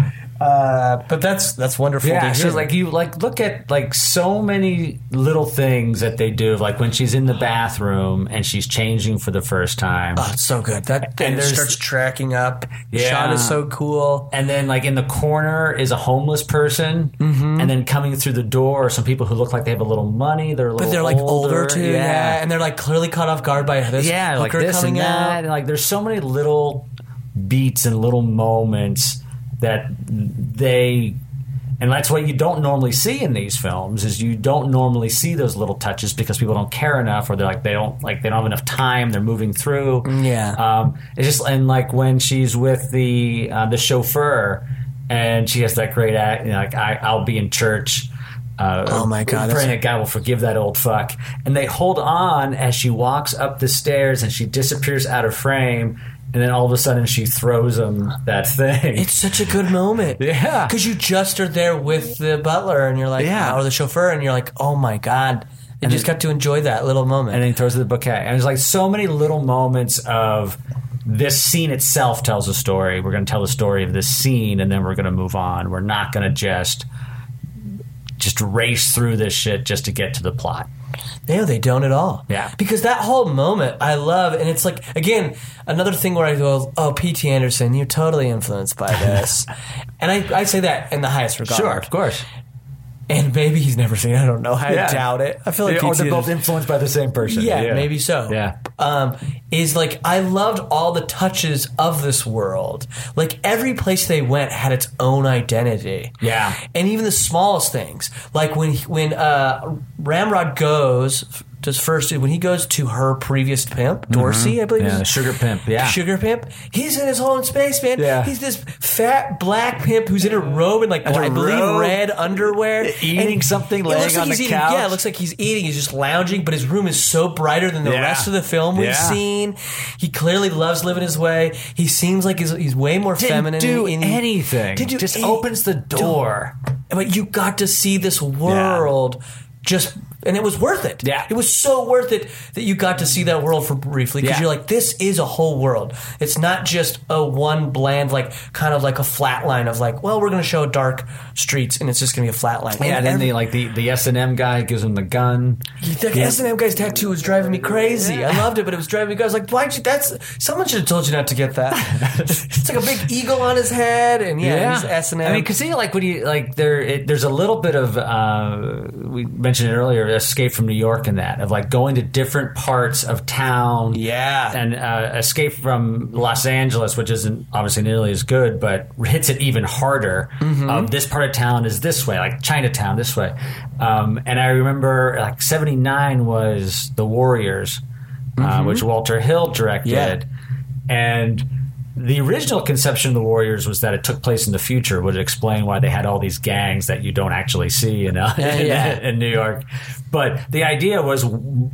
Uh, but that's that's wonderful. Yeah, she's like you like look at like so many little things that they do, like when she's in the bathroom and she's changing for the first time. Oh, it's so good. That and And starts tracking up. Yeah. shot is so cool. and then like in the corner is a homeless person, Mm-hmm. and then coming through the door are some people who look like they have a little money. They're a little But they're like older, too, yeah. yeah, and they're like clearly caught off guard by this yeah, like this coming and that. out. And, like there's so many little beats and little moments that they. And that's what you don't normally see in these films is you don't normally see those little touches because people don't care enough or they're like they don't like they don't have enough time they're moving through Yeah. um, it's just and like when she's with the uh, the chauffeur and she has that great act you know, like I, I'll be in church uh, Oh my God, praying that God will forgive that old fuck and they hold on as she walks up the stairs and she disappears out of frame and then all of a sudden she throws him that thing It's such a good moment. Yeah. Because you just are there with the butler and you're like, Yeah. or the chauffeur, and you're like, oh my God. You just got to enjoy that little moment. and then he throws the bouquet. And there's like so many little moments of this scene itself tells a story. We're going to tell the story of this scene, and then we're going to move on. We're not going to just just race through this shit just to get to the plot. No, they don't at all. Yeah. Because that whole moment I love, and it's like, again, another thing where I go, oh, P.T. Anderson, you're totally influenced by this. and I, I say that in the highest regard. Sure, of course. And maybe he's never seen it. I don't know. I Yeah. doubt it. I feel like or they're both influenced by the same person. Yeah, maybe so. Yeah. Um, is like I loved all the touches of this world. Like every place they went had its own identity. Yeah. and even the smallest things, like when when uh, Ramrod goes does first when he goes to her previous pimp Dorsey, I believe. Mm-hmm. Yeah, is- sugar pimp. Yeah. Sugar pimp. He's in his own space, man. Yeah. He's this fat black pimp who's in a robe and like And a I believe robe. red underwear, Eating And something, it laying looks like on he's the eating, couch. Yeah, it looks like he's eating. He's just lounging, but his room is so brighter than the Yeah. rest of the film we've Yeah. seen. He clearly loves living his way. He seems like he's, he's way more Didn't feminine. do in- anything. Didn't do just any- opens the door. but you got to see this world just and it was worth it Yeah. it was so worth it that you got to see that world for briefly because Yeah. you're like this is a whole world it's not just a one bland like kind of like a flat line of like well we're going to show dark streets and it's just going to be a flat line Yeah, and then every- the like the the S and M guy gives him the gun. the S&M guy's tattoo was driving me crazy. I loved it, but it was driving me crazy. I was like, why'd you, that's, someone should have told you not to get that. it's like a big eagle on his head, and yeah, he's S&M. I mean, because see, like when you like there, it, there's a little bit of uh, we mentioned it earlier, Escape from New York, and that of like going to different parts of town. Yeah. and uh, Escape from Los Angeles, which isn't obviously nearly as good, but hits it even harder. Mm-hmm. Of this part of town is this way, like Chinatown this way. Um, and I remember like '79 was The Warriors, uh, which Walter Hill directed Mm-hmm. Yeah. and the original conception of the Warriors was that it took place in the future, would explain why they had all these gangs that you don't actually see in, uh, Yeah, in, yeah. in New York. But the idea was w-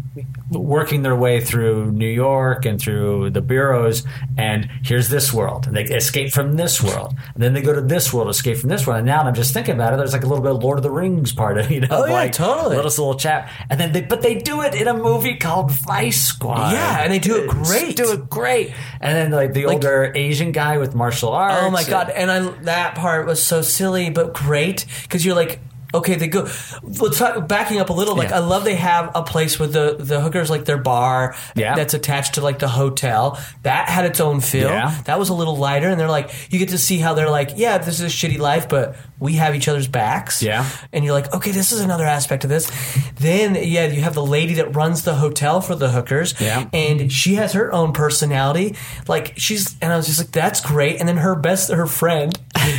working their way through New York and through the bureaus, and here's this world. And they escape from this world. And then they go to this world, escape from this world. And now I'm just thinking about it, there's like a little bit of Lord of the Rings part of it, you know? Oh, yeah, like totally. Little, little chat. And then they, but they do it in a movie called Vice Squad. Yeah, and they do it great. Do it great. And then like the older Asian guy with martial arts. Oh my god! And I that part was so silly but great because you're like, okay, they go. Let's talk, backing up a little. Like Yeah. I love they have a place with the the hookers like their bar Yeah. that's attached to like the hotel. That had its own feel. Yeah. That was a little lighter, and they're like you get to see how they're like, yeah, this is a shitty life, but we have each other's backs. Yeah. and you're like, okay, this is another aspect of this. Then yeah, you have the lady that runs the hotel for the hookers. Yeah. and she has her own personality. Like she's, and I was just like, that's great. And then her best, her friend,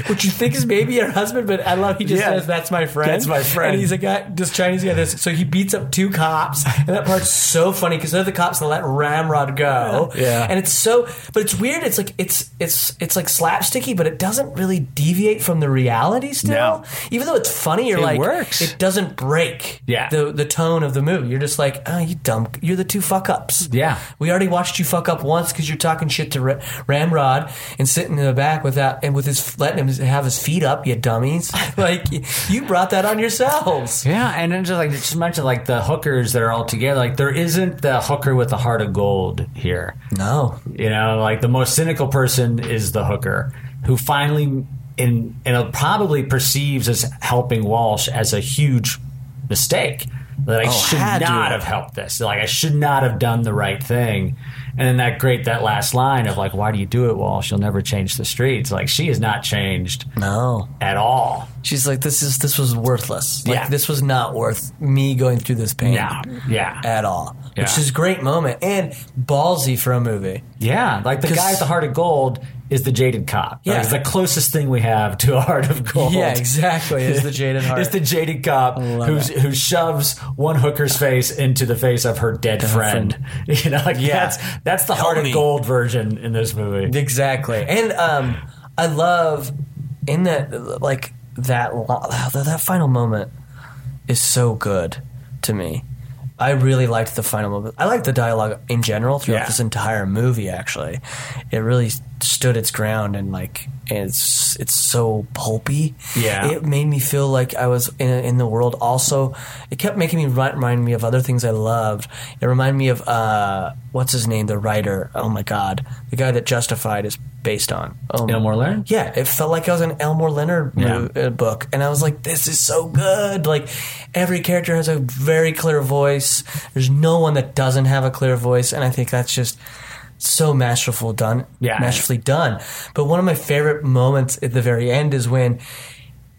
which you think is maybe her husband, but I love he just Yeah. says that's my friend. That's my friend. And he's a guy, this Chinese guy. This, so he beats up two cops, and that part's so funny because they're the cops that let Ramrod go. Yeah. and it's so, but it's weird. It's like it's it's it's like slapsticky, but it doesn't really deviate from the reality. Still, No. even though it's funny, you're It like, works. it doesn't break. Yeah. the the tone of the movie. You're just like, oh, you dumb. You're the two fuck ups. Yeah. We already watched you fuck up once because you're talking shit to Ramrod and sitting in the back without and with his letting him have his feet up. You dummies! like you brought that on yourselves. Yeah, and then just like just mention like the hookers that are all together. Like there isn't the hooker with the heart of gold here. No, You know, like the most cynical person is the hooker who finally in and probably perceives as helping Walsh as a huge mistake. That I Oh, should not have helped this. Like I should not have done the right thing. And then that great that last line of like, why do you do it, Walsh? she'll never change the streets. Like she has not changed no. at all. She's like, this is this was worthless. Like Yeah. this was not worth me going through this pain. Yeah. Yeah. At all, which Yeah. is a great moment and ballsy for a movie. Yeah, like the guy at the heart of gold is the jaded cop. Yeah. Like, it's the closest thing we have to a heart of gold. Yeah, exactly. Is the jaded heart. It's the jaded cop who's, who shoves one hooker's face into the face of her dead friend. You know, like Yeah. that's that's the heart Tony. of gold version in this movie. Exactly. And um, I love in that like that that final moment is so good to me. I really liked the final moment. I like the dialogue in general throughout Yeah. this entire movie. Actually, it really stood its ground and like it's it's so pulpy. Yeah. it made me feel like I was in, in the world. Also, it kept making me remind me of other things I loved. It reminded me of uh, what's his name, the writer. Oh my god, the guy that Justified is based on. Oh, Elmore Leonard? Yeah, it felt like I was an Elmore Leonard Yeah. uh, book, and I was like, "This is so good!" Like every character has a very clear voice. There's no one that doesn't have a clear voice, and I think that's just so masterful done. Yeah. masterfully done. But one of my favorite moments at the very end is when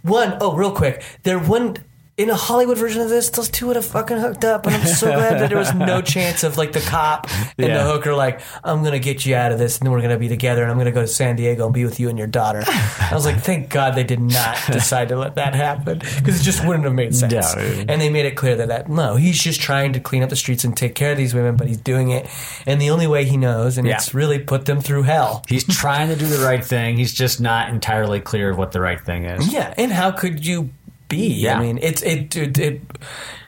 one oh real quick there one in a Hollywood version of this, those two would have fucking hooked up, and I'm so glad that there was no chance of like the cop and Yeah. the hooker like, I'm gonna get you out of this, and then we're gonna be together, and I'm gonna go to San Diego and be with you and your daughter. I was like, thank God they did not decide to let that happen because it just wouldn't have made sense. And they made it clear that that no, he's just trying to clean up the streets and take care of these women, but he's doing it, and the only way he knows, and Yeah. it's really put them through hell. He's trying to do the right thing. He's just not entirely clear of what the right thing is. Yeah, and how could you be? Yeah. I mean, it's it it. it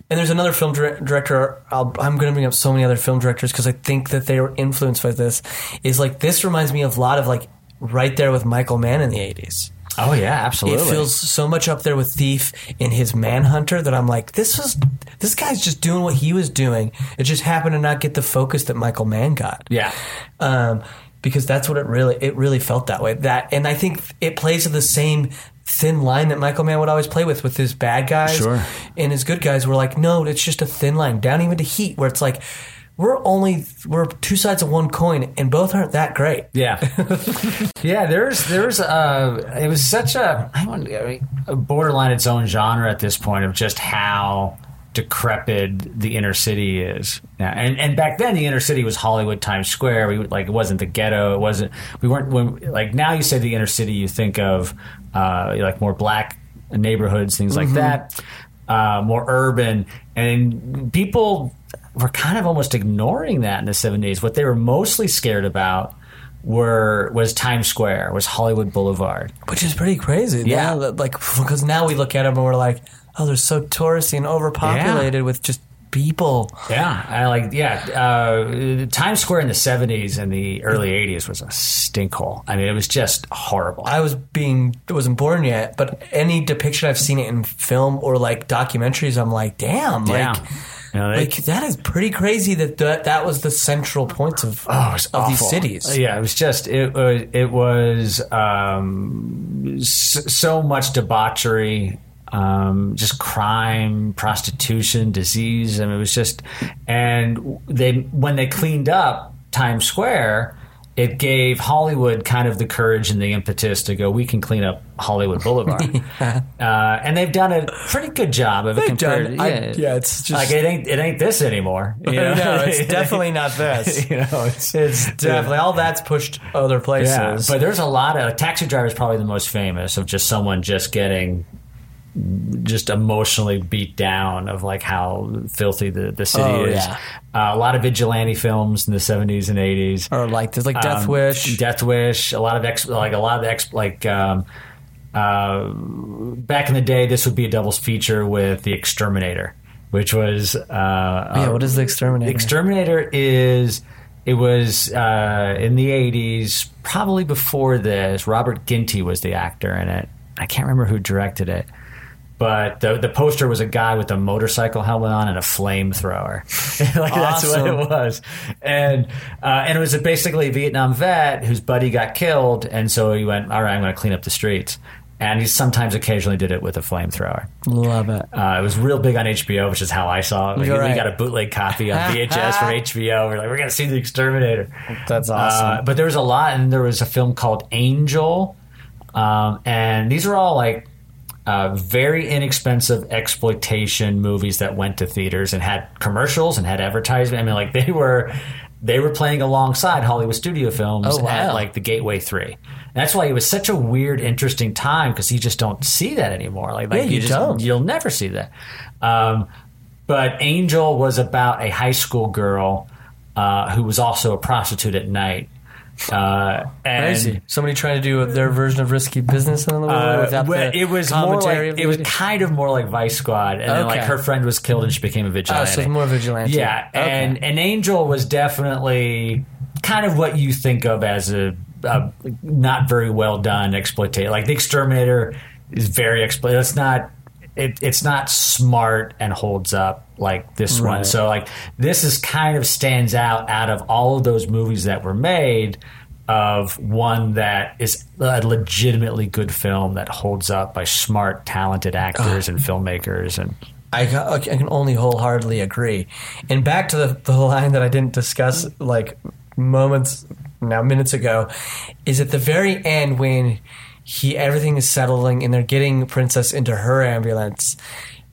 and there's another film dir- director. I'll, I'm going to bring up so many other film directors because I think that they were influenced by this. Is like this reminds me of a lot of like right there with Michael Mann in the 80s. Oh yeah, absolutely. It feels so much up there with Thief in his Manhunter that I'm like, this was this guy's just doing what he was doing. It just happened to not get the focus that Michael Mann got yeah. um, because that's what it really it really felt that way. That and I think it plays to the same thin line that Michael Mann would always play with with his bad guys Sure. and his good guys. Were like, no, it's just a thin line down even to Heat, where it's like we're only we're two sides of one coin, and both aren't that great. Yeah, yeah. There's there's uh, it was such a I don't I mean, a borderline its own genre at this point of just how decrepit the inner city is. And and back then the inner city was Hollywood, Times Square. We like it wasn't the ghetto. It wasn't. We weren't when like now you say the inner city, you think of uh, like more black neighborhoods, things like that, uh, more urban, and people were kind of almost ignoring that in the 70s. What they were mostly scared about were was Times Square, was Hollywood Boulevard. which is pretty crazy. Yeah. now like because now we look at them and we're like, oh, they're so touristy and overpopulated with just people. Yeah, I like yeah. Uh, Times Square in the 70s and the early 80s was a stinkhole. I mean, it was just horrible. I was being wasn't born yet, but any depiction I've seen it in film or like documentaries, I'm like, damn, yeah. like. You know, they- Like that is pretty crazy that that, that was the central points of Oh, of these cities. Yeah, it was just it was it was um, so much debauchery um, just crime, prostitution, disease. I mean, it was just, and they when they cleaned up Times Square, it gave Hollywood kind of the courage and the impetus to go. We can clean up Hollywood Boulevard, uh, and they've done a pretty good job of it. They've compared, done- I- yeah, it's just- like it ain't it ain't this anymore. You know? no, it's definitely not this. you know, it's, It's definitely all that's pushed other places. yeah, but there's a lot of Taxi Driver is probably the most famous of just someone just getting just emotionally beat down of like how filthy the, the city Oh, is. yeah. Uh, a lot of vigilante films in the 70s and 80s. or like there's like Death Um, Wish. Death Wish, a lot of ex, like a lot of ex, like um, uh, back in the day, this would be a double feature with The Exterminator, which was uh, yeah, what is the exterminator? The Exterminator is it was uh, in the eighties, probably before this. Robert Ginty was the actor in it. I can't remember who directed it, but the the poster was a guy with a motorcycle helmet on and a flamethrower. like that's what it was, and uh, and it was a basically a Vietnam vet whose buddy got killed, and so he went, all right, I'm going to clean up the streets. And he sometimes occasionally did it with a flamethrower. Love it. Uh, it was real big on HBO, which is how I saw it. Like, You're We got a bootleg copy on VHS from HBO. We're like, we're gonna see the Exterminator. That's awesome. Uh, but there was a lot, and there was a film called Angel, um, and these are all like uh, very inexpensive exploitation movies that went to theaters and had commercials and had advertisement. I mean, like they were they were playing alongside Hollywood studio films Oh, wow. at like the Gateway Three. And that's why it was such a weird, interesting time because you just don't see that anymore. Like, like Yeah, you just, don't. You'll never see that. Um, but Angel was about a high school girl uh, who was also a prostitute at night. Uh, and Crazy. Somebody trying to do their version of risky business in the world uh, without well, the it was more like of it was kind of more like Vice Squad, and then like her friend was killed and she became a Oh, vigilante. so it's more vigilante. Yeah, Okay. and and Angel was definitely kind of what you think of as a, a not very well done exploitation. Like the Exterminator is very exploit. It's not. It, it's not smart and holds up like this one. So like this is kind of stands out out of all of those movies that were made of one that is a legitimately good film that holds up by smart, talented actors and filmmakers and I, I can only wholeheartedly agree. And back to the, the line that I didn't discuss like moments now minutes ago is at the very end when he everything is settling and they're getting Princess into her ambulance.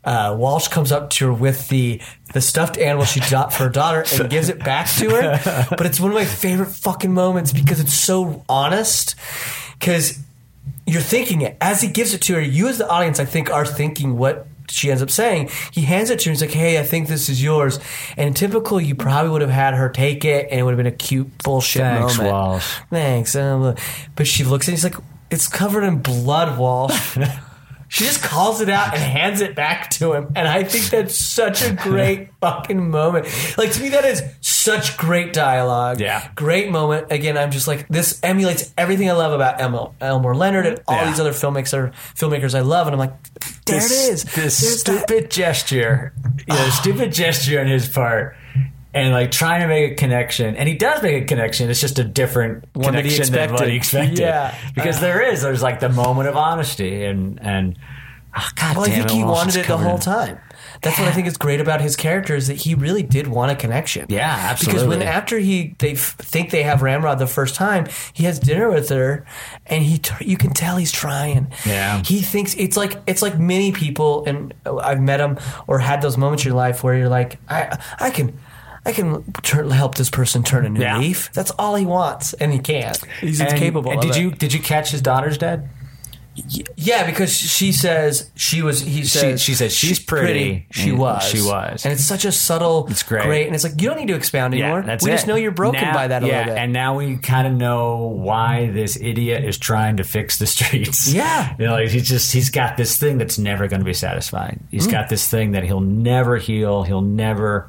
Uh, Walsh comes up to her with the the stuffed animal she got for her daughter and gives it back to her. But it's one of my favorite fucking moments because it's so honest. Because you're thinking it as he gives it to her. You, as the audience, I think, are thinking what she ends up saying. He hands it to her. He's like, "Hey, I think this is yours." And typical, you probably would have had her take it, and it would have been a cute bullshit Thanks, moment. Walsh. Thanks. Um, but she looks and he's like, "It's covered in blood, Walsh." She just calls it out and hands it back to him. And I think that's such a great fucking moment. Like, to me, that is such great dialogue. Yeah. Great moment. Again, I'm just like, this emulates everything I love about Elmo, Elmore Leonard and all Yeah. these other filmmakers, filmmakers I love. And I'm like, there this, it is. This There's that- stupid gesture, know, stupid gesture on his part, and like trying to make a connection, and he does make a connection. It's just a different One connection than what he expected. Yeah. because there is. There's like the moment of honesty, and and oh, God Well, I think it, he wanted it the whole in- time. That's what I think is great about his character is that he really did want a connection. Yeah, absolutely. Because when after he they f- think they have Ramrod the first time, he has dinner with her, and he t- you can tell he's trying. Yeah. he thinks it's like it's like many people, and I've met him or had those moments in your life where you're like, I I can. I can turn, help this person turn a new Yeah. leaf. That's all he wants, and he can't. He's And- incapable. And of did it. you did you catch his daughter's dad? Yeah, because she says she was. He says she said she's pretty, She and was. she was. and it's such a subtle. It's great. and it's like you don't need to expound anymore. that's we it. just know you're broken Now- by that a yeah, little bit. and now we kind of know why this idiot is trying to fix the streets. Yeah. you know, like he's just he's got this thing that's never going to be satisfied. He's Mm. got this thing that he'll never heal. He'll never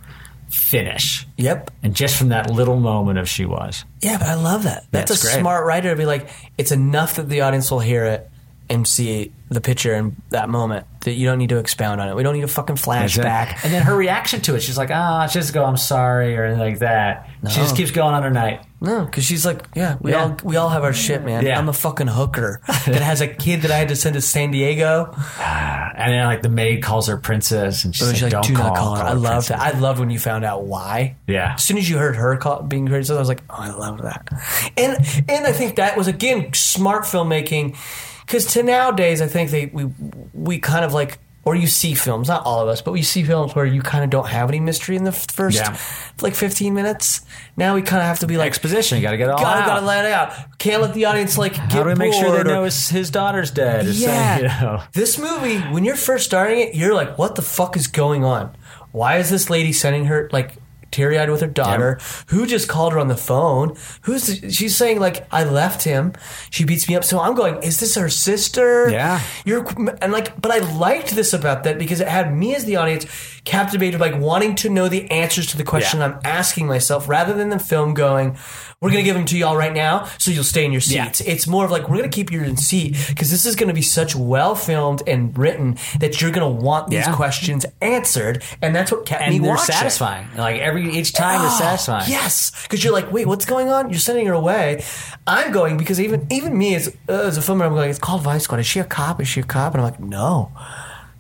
finish. yep. And just from that little moment of she was, Yeah, but I love that. That's, That's a great. smart writer to be like, it's enough that the audience will hear it and see the picture in that moment that you don't need to expound on it. We don't need a fucking flashback. And then her reaction to it, she's like, "Ah, she doesn't go, I'm sorry," or anything like that. She just keeps going on her night. No, because she's like, yeah, we Yeah. all we all have our shit, man. Yeah. I'm a fucking hooker that has a kid that I had to send to San Diego. And then like the maid calls her princess, and she's So like, she's like, "Don't do call, not call her. I love princess." that. I loved when you found out why. Yeah. As soon as you heard her call, being criticized, I was like, oh, I love that. And and I think that was again smart filmmaking, because to nowadays I think they we we kind of like. Or you see films, not all of us, but we see films where you kind of don't have any mystery in the f- first Yeah. like 15 minutes. Now we kind of have to be like, Exposition. You got to get it all gotta, out. gotta let it out. Can't let the audience like get How do we make sure bored they or- know his, his daughter's dead? Or yeah. something, you know? This movie, when you're first starting it, you're like, what the fuck is going on? Why is this lady sending her like teary eyed with her daughter? Who just called her on the phone? Who's she's saying like I left him. She beats me up. So I'm going, is this her sister? Yeah. You're and like, but I liked this about that because it had me as the audience captivated, like wanting to know the answers to the question Yeah. I'm asking myself, rather than the film going, "We're gonna give them to y'all right now, so you'll stay in your Yeah. seats." It's more of like we're gonna keep you in seat because this is gonna be such well filmed and written that you're gonna want these Yeah. questions answered, and that's what kept me And they're watching. satisfying. Like every each time is Oh, satisfying. Yes, because you're like, wait, what's going on? You're sending her away. I'm going because even even me as uh, as a filmmaker, I'm going. It's called Vice Squad. Is she a cop? Is she a cop? And I'm like, no.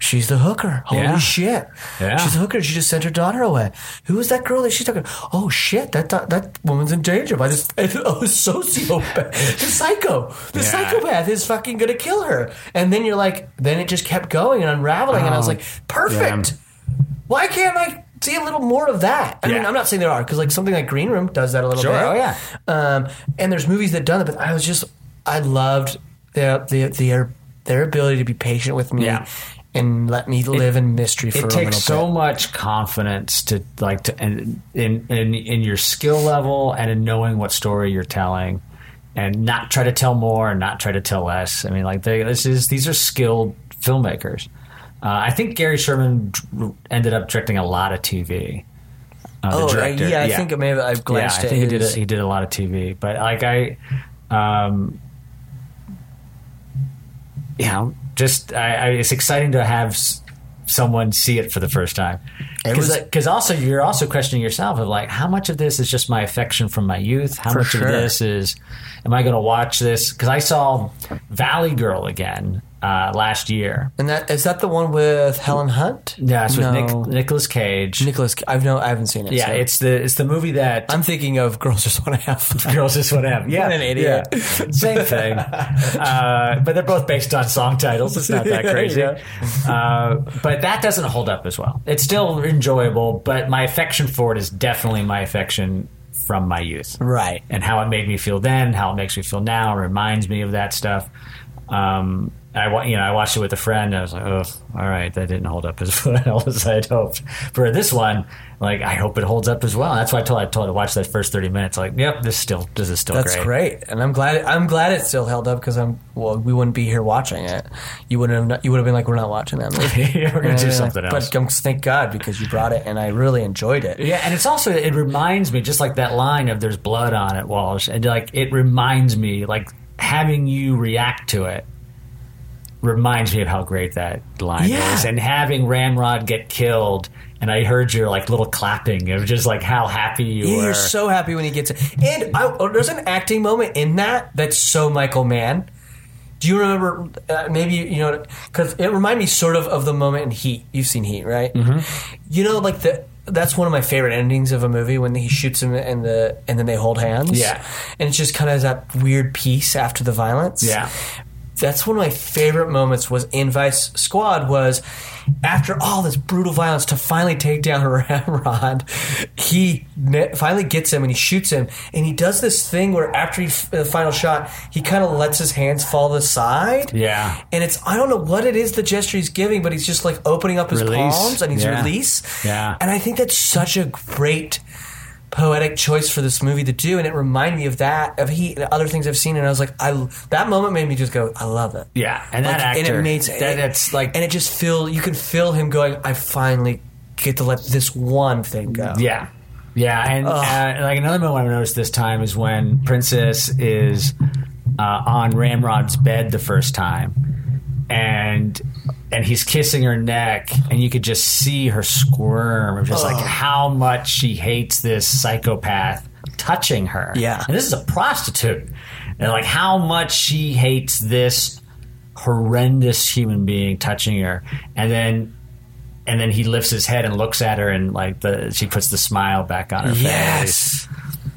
She's the hooker. Holy Yeah. shit! Yeah. She's a hooker. She just sent her daughter away. Who is that girl that she's talking? Oh shit! That that, that woman's in danger by this oh, sociopath, the psycho, the Yeah. psychopath is fucking gonna kill her. And then you're like, then it just kept going and unraveling, and I was Oh, like, perfect. Why can't I see a little more of that? I mean, I'm not saying there are because like something like Green Room does that a little Sure, bit. oh, yeah. Um, and there's movies that done it, but I was just I loved their their their, their ability to be patient with me. Yeah. And let me live in mystery for it a takes so much confidence to like to in, in in in your skill level and in knowing what story you're telling and not try to tell more and not try to tell less i mean like they, this is these are skilled filmmakers uh, i think gary sherman ended up directing a lot of tv uh, Oh, I- director. yeah, I think maybe I've yeah, glanced I at think he did. A, he did a lot of TV, but like I, um, know, just I, I, it's exciting to have s- someone see it for the first time. Because also you're also questioning yourself of like how much of this is just my affection from my youth, how much sure. of this is am I going to watch this? Because I saw Valley Girl again uh, last year. And that is that the one with Helen Hunt? Yeah, it's with No. Nick, Nicolas Cage. Nicholas. I've no, I haven't seen it. yeah, so. it's the it's the movie that I'm thinking of Girls Just Want to Have Fun. Girls Just Want to Have. Yeah, What an idiot. yeah. Same thing. Uh, but they're both based on song titles. It's not that crazy. Yeah. Uh, but that doesn't hold up as well. It's still enjoyable, but my affection for it is definitely my affection from my youth. Right. And how it made me feel then, how it makes me feel now, reminds me of that stuff. Um, I you know I watched it with a friend. And I was like, oh, all right, that didn't hold up as well as I'd hoped. For this one, like I hope it holds up as well. That's why I told I told to watch that first thirty minutes. Like, yep, this still this is still That's great. great. and I'm glad. I'm glad it still held up because I'm. Well, we wouldn't be here watching it. You wouldn't have. not- You would have been like, we're not watching that movie. Yeah, we're gonna do something else. But um, thank God because you brought it, and I really enjoyed it. Yeah, and it's also it reminds me just like that line of "There's blood on it, Walsh," and like it reminds me like having you react to it reminds me of how great that line Yeah. is, and having Ramrod get killed. And I heard your like little clapping of just like how happy you Yeah, were. You're so happy when he gets it. And I, oh, there's an acting moment in that that's so Michael Mann. Do you remember? Uh, maybe you know because it reminded me sort of of the moment in Heat. You've seen Heat, right? Mm-hmm. You know, like the that's one of my favorite endings of a movie when he shoots him and the and then they hold hands. Yeah. and it's just kind of that weird peace after the violence. yeah, that's one of my favorite moments was in Vice Squad was after all this brutal violence to finally take down Ramrod, he finally gets him and he shoots him and he does this thing where after he f- the final shot he kind of lets his hands fall to the side Yeah. and it's I don't know what it is the gesture he's giving but he's just like opening up his Release. palms and he's Yeah. release Yeah. and I think that's such a great poetic choice for this movie to do and it reminded me of that of Heat and other things I've seen and I was like I that moment made me just go I love it. Yeah, and that actor, and it made that, that's like and it just feel you can feel him going I finally get to let this one thing go. Yeah, yeah, and uh, like another moment I noticed this time is when Princess is uh, on Ramrod's bed the first time, and and he's kissing her neck, and you could just see her squirm of just like how much she hates this psychopath touching her. Yeah. and this is a prostitute, and like how much she hates this horrendous human being touching her, and then. And then he lifts his head and looks at her, and like the she puts the smile back on her face. Yes,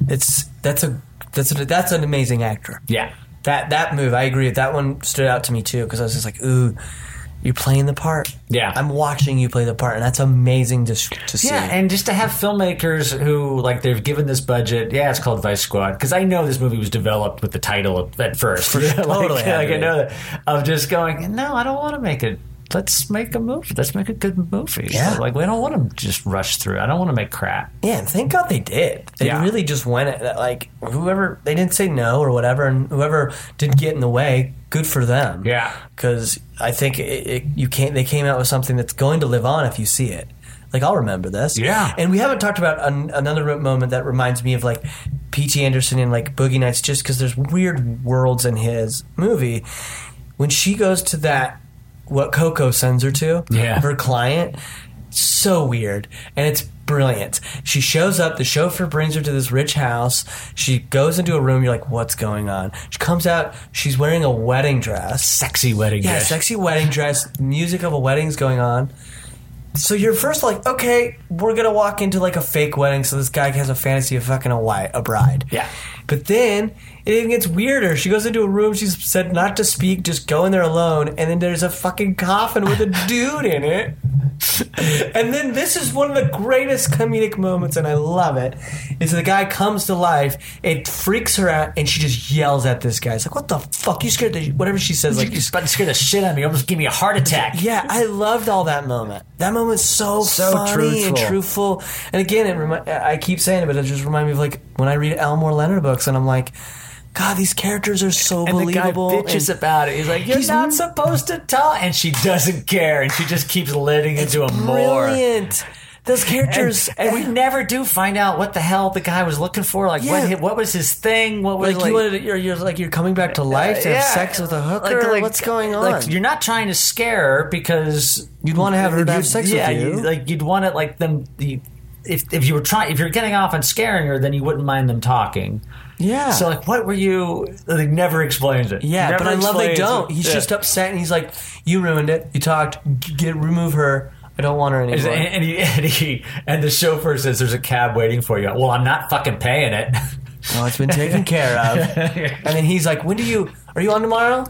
it's that's a that's a, that's an amazing actor. Yeah, That that move, I agree. That one stood out to me too because I was just like, ooh, you're playing the part. Yeah. I'm watching you play the part, and that's amazing to to see. Yeah, and just to have filmmakers who like they've given this budget. Yeah, it's called Vice Squad because I know this movie was developed with the title at first. For like, totally like I know that of just going. No, I don't want to make it. Let's make a movie. Let's make a good movie. Yeah. like we don't want to just rush through. I don't want to make crap. Yeah, and thank God they did. They Yeah. really just went at that. Like whoever they didn't say no or whatever, and whoever didn't get in the way, good for them. Yeah. because I think it, it, you can't. They came out with something that's going to live on if you see it. Like I'll remember this. Yeah. and we haven't talked about an, another moment that reminds me of like P.T. Anderson and like Boogie Nights, just because there's weird worlds in his movie. When she goes to that, what Coco sends her to, Yeah. her client, so weird and it's brilliant she shows up the chauffeur brings her to this rich house she goes into a room you're like what's going on she comes out she's wearing a wedding dress Sexy wedding yeah dress. Yeah, sexy wedding dress music of a wedding's going on so you're first like okay we're gonna walk into like a fake wedding so this guy has a fantasy of fucking a wife, a bride Yeah. but then it even gets weirder. She goes into a room. She's said not to speak. Just go in there alone. And then there's a fucking coffin with a dude in it. And then this is one of the greatest comedic moments, and I love it. Is the guy comes to life. It freaks her out, and she just yells at this guy. It's like, "What the fuck? You scared the whatever she says." Like, you about to scare the shit out of me. Almost give me a heart attack. yeah, I loved all that moment. That moment's so, So funny and truthful. truthful. And again, it remi- I keep saying it, but it just reminds me of like when I read Elmore Leonard books, and I'm like, God, these characters are so And the guy believable. bitches and- about it. He's like, "You're He's not supposed to talk," and she doesn't care, and she just keeps letting into a more. brilliant. Those characters, and we never do find out what the hell the guy was looking for. Like, Yeah. what, what was his thing? What was like, you wanted, you're, you're like you're coming back to uh, life to have Yeah. sex with a hooker. Like- like- What's going on? Like, you're not trying to scare her because You'd wanna have her to have sex with yeah, you. like you'd want it like them. The, if if you were trying, if you're getting off on scaring her, then you wouldn't mind them talking. Yeah. So like, what were you? Like, never explains it. yeah, Never but I love they don't. it. He's Yeah. just upset, and he's like, "You ruined it. You talked. Get remove her. I don't want her anymore." and he, and he and the chauffeur says, "There's a cab waiting for you." Well, I'm not fucking paying it. Well, it's been taken care of. And then he's like, "When do you? Are you on tomorrow?"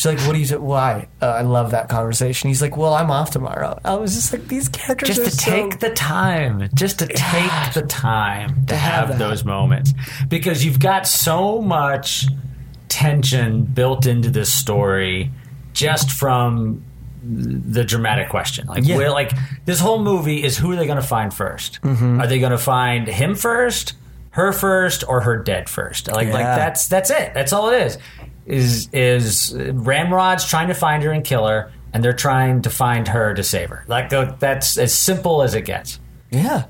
She's like, "What do you? say? Why?" Uh, I love that conversation. He's like, "Well, I'm off tomorrow." I was just like, "These characters just to so- take the time, just to take the time to have have, those moments, because you've got so much tension built into this story just from the dramatic question. Like, Yeah. where, like this whole movie is who are they going to find 1st Mm-hmm. Are they going to find him first, her first, or her dead first? Like, like that's that's it. That's all it is. Is is Ramrod's trying to find her and kill her, and they're trying to find her to save her. Like that's as simple as it gets. Yeah.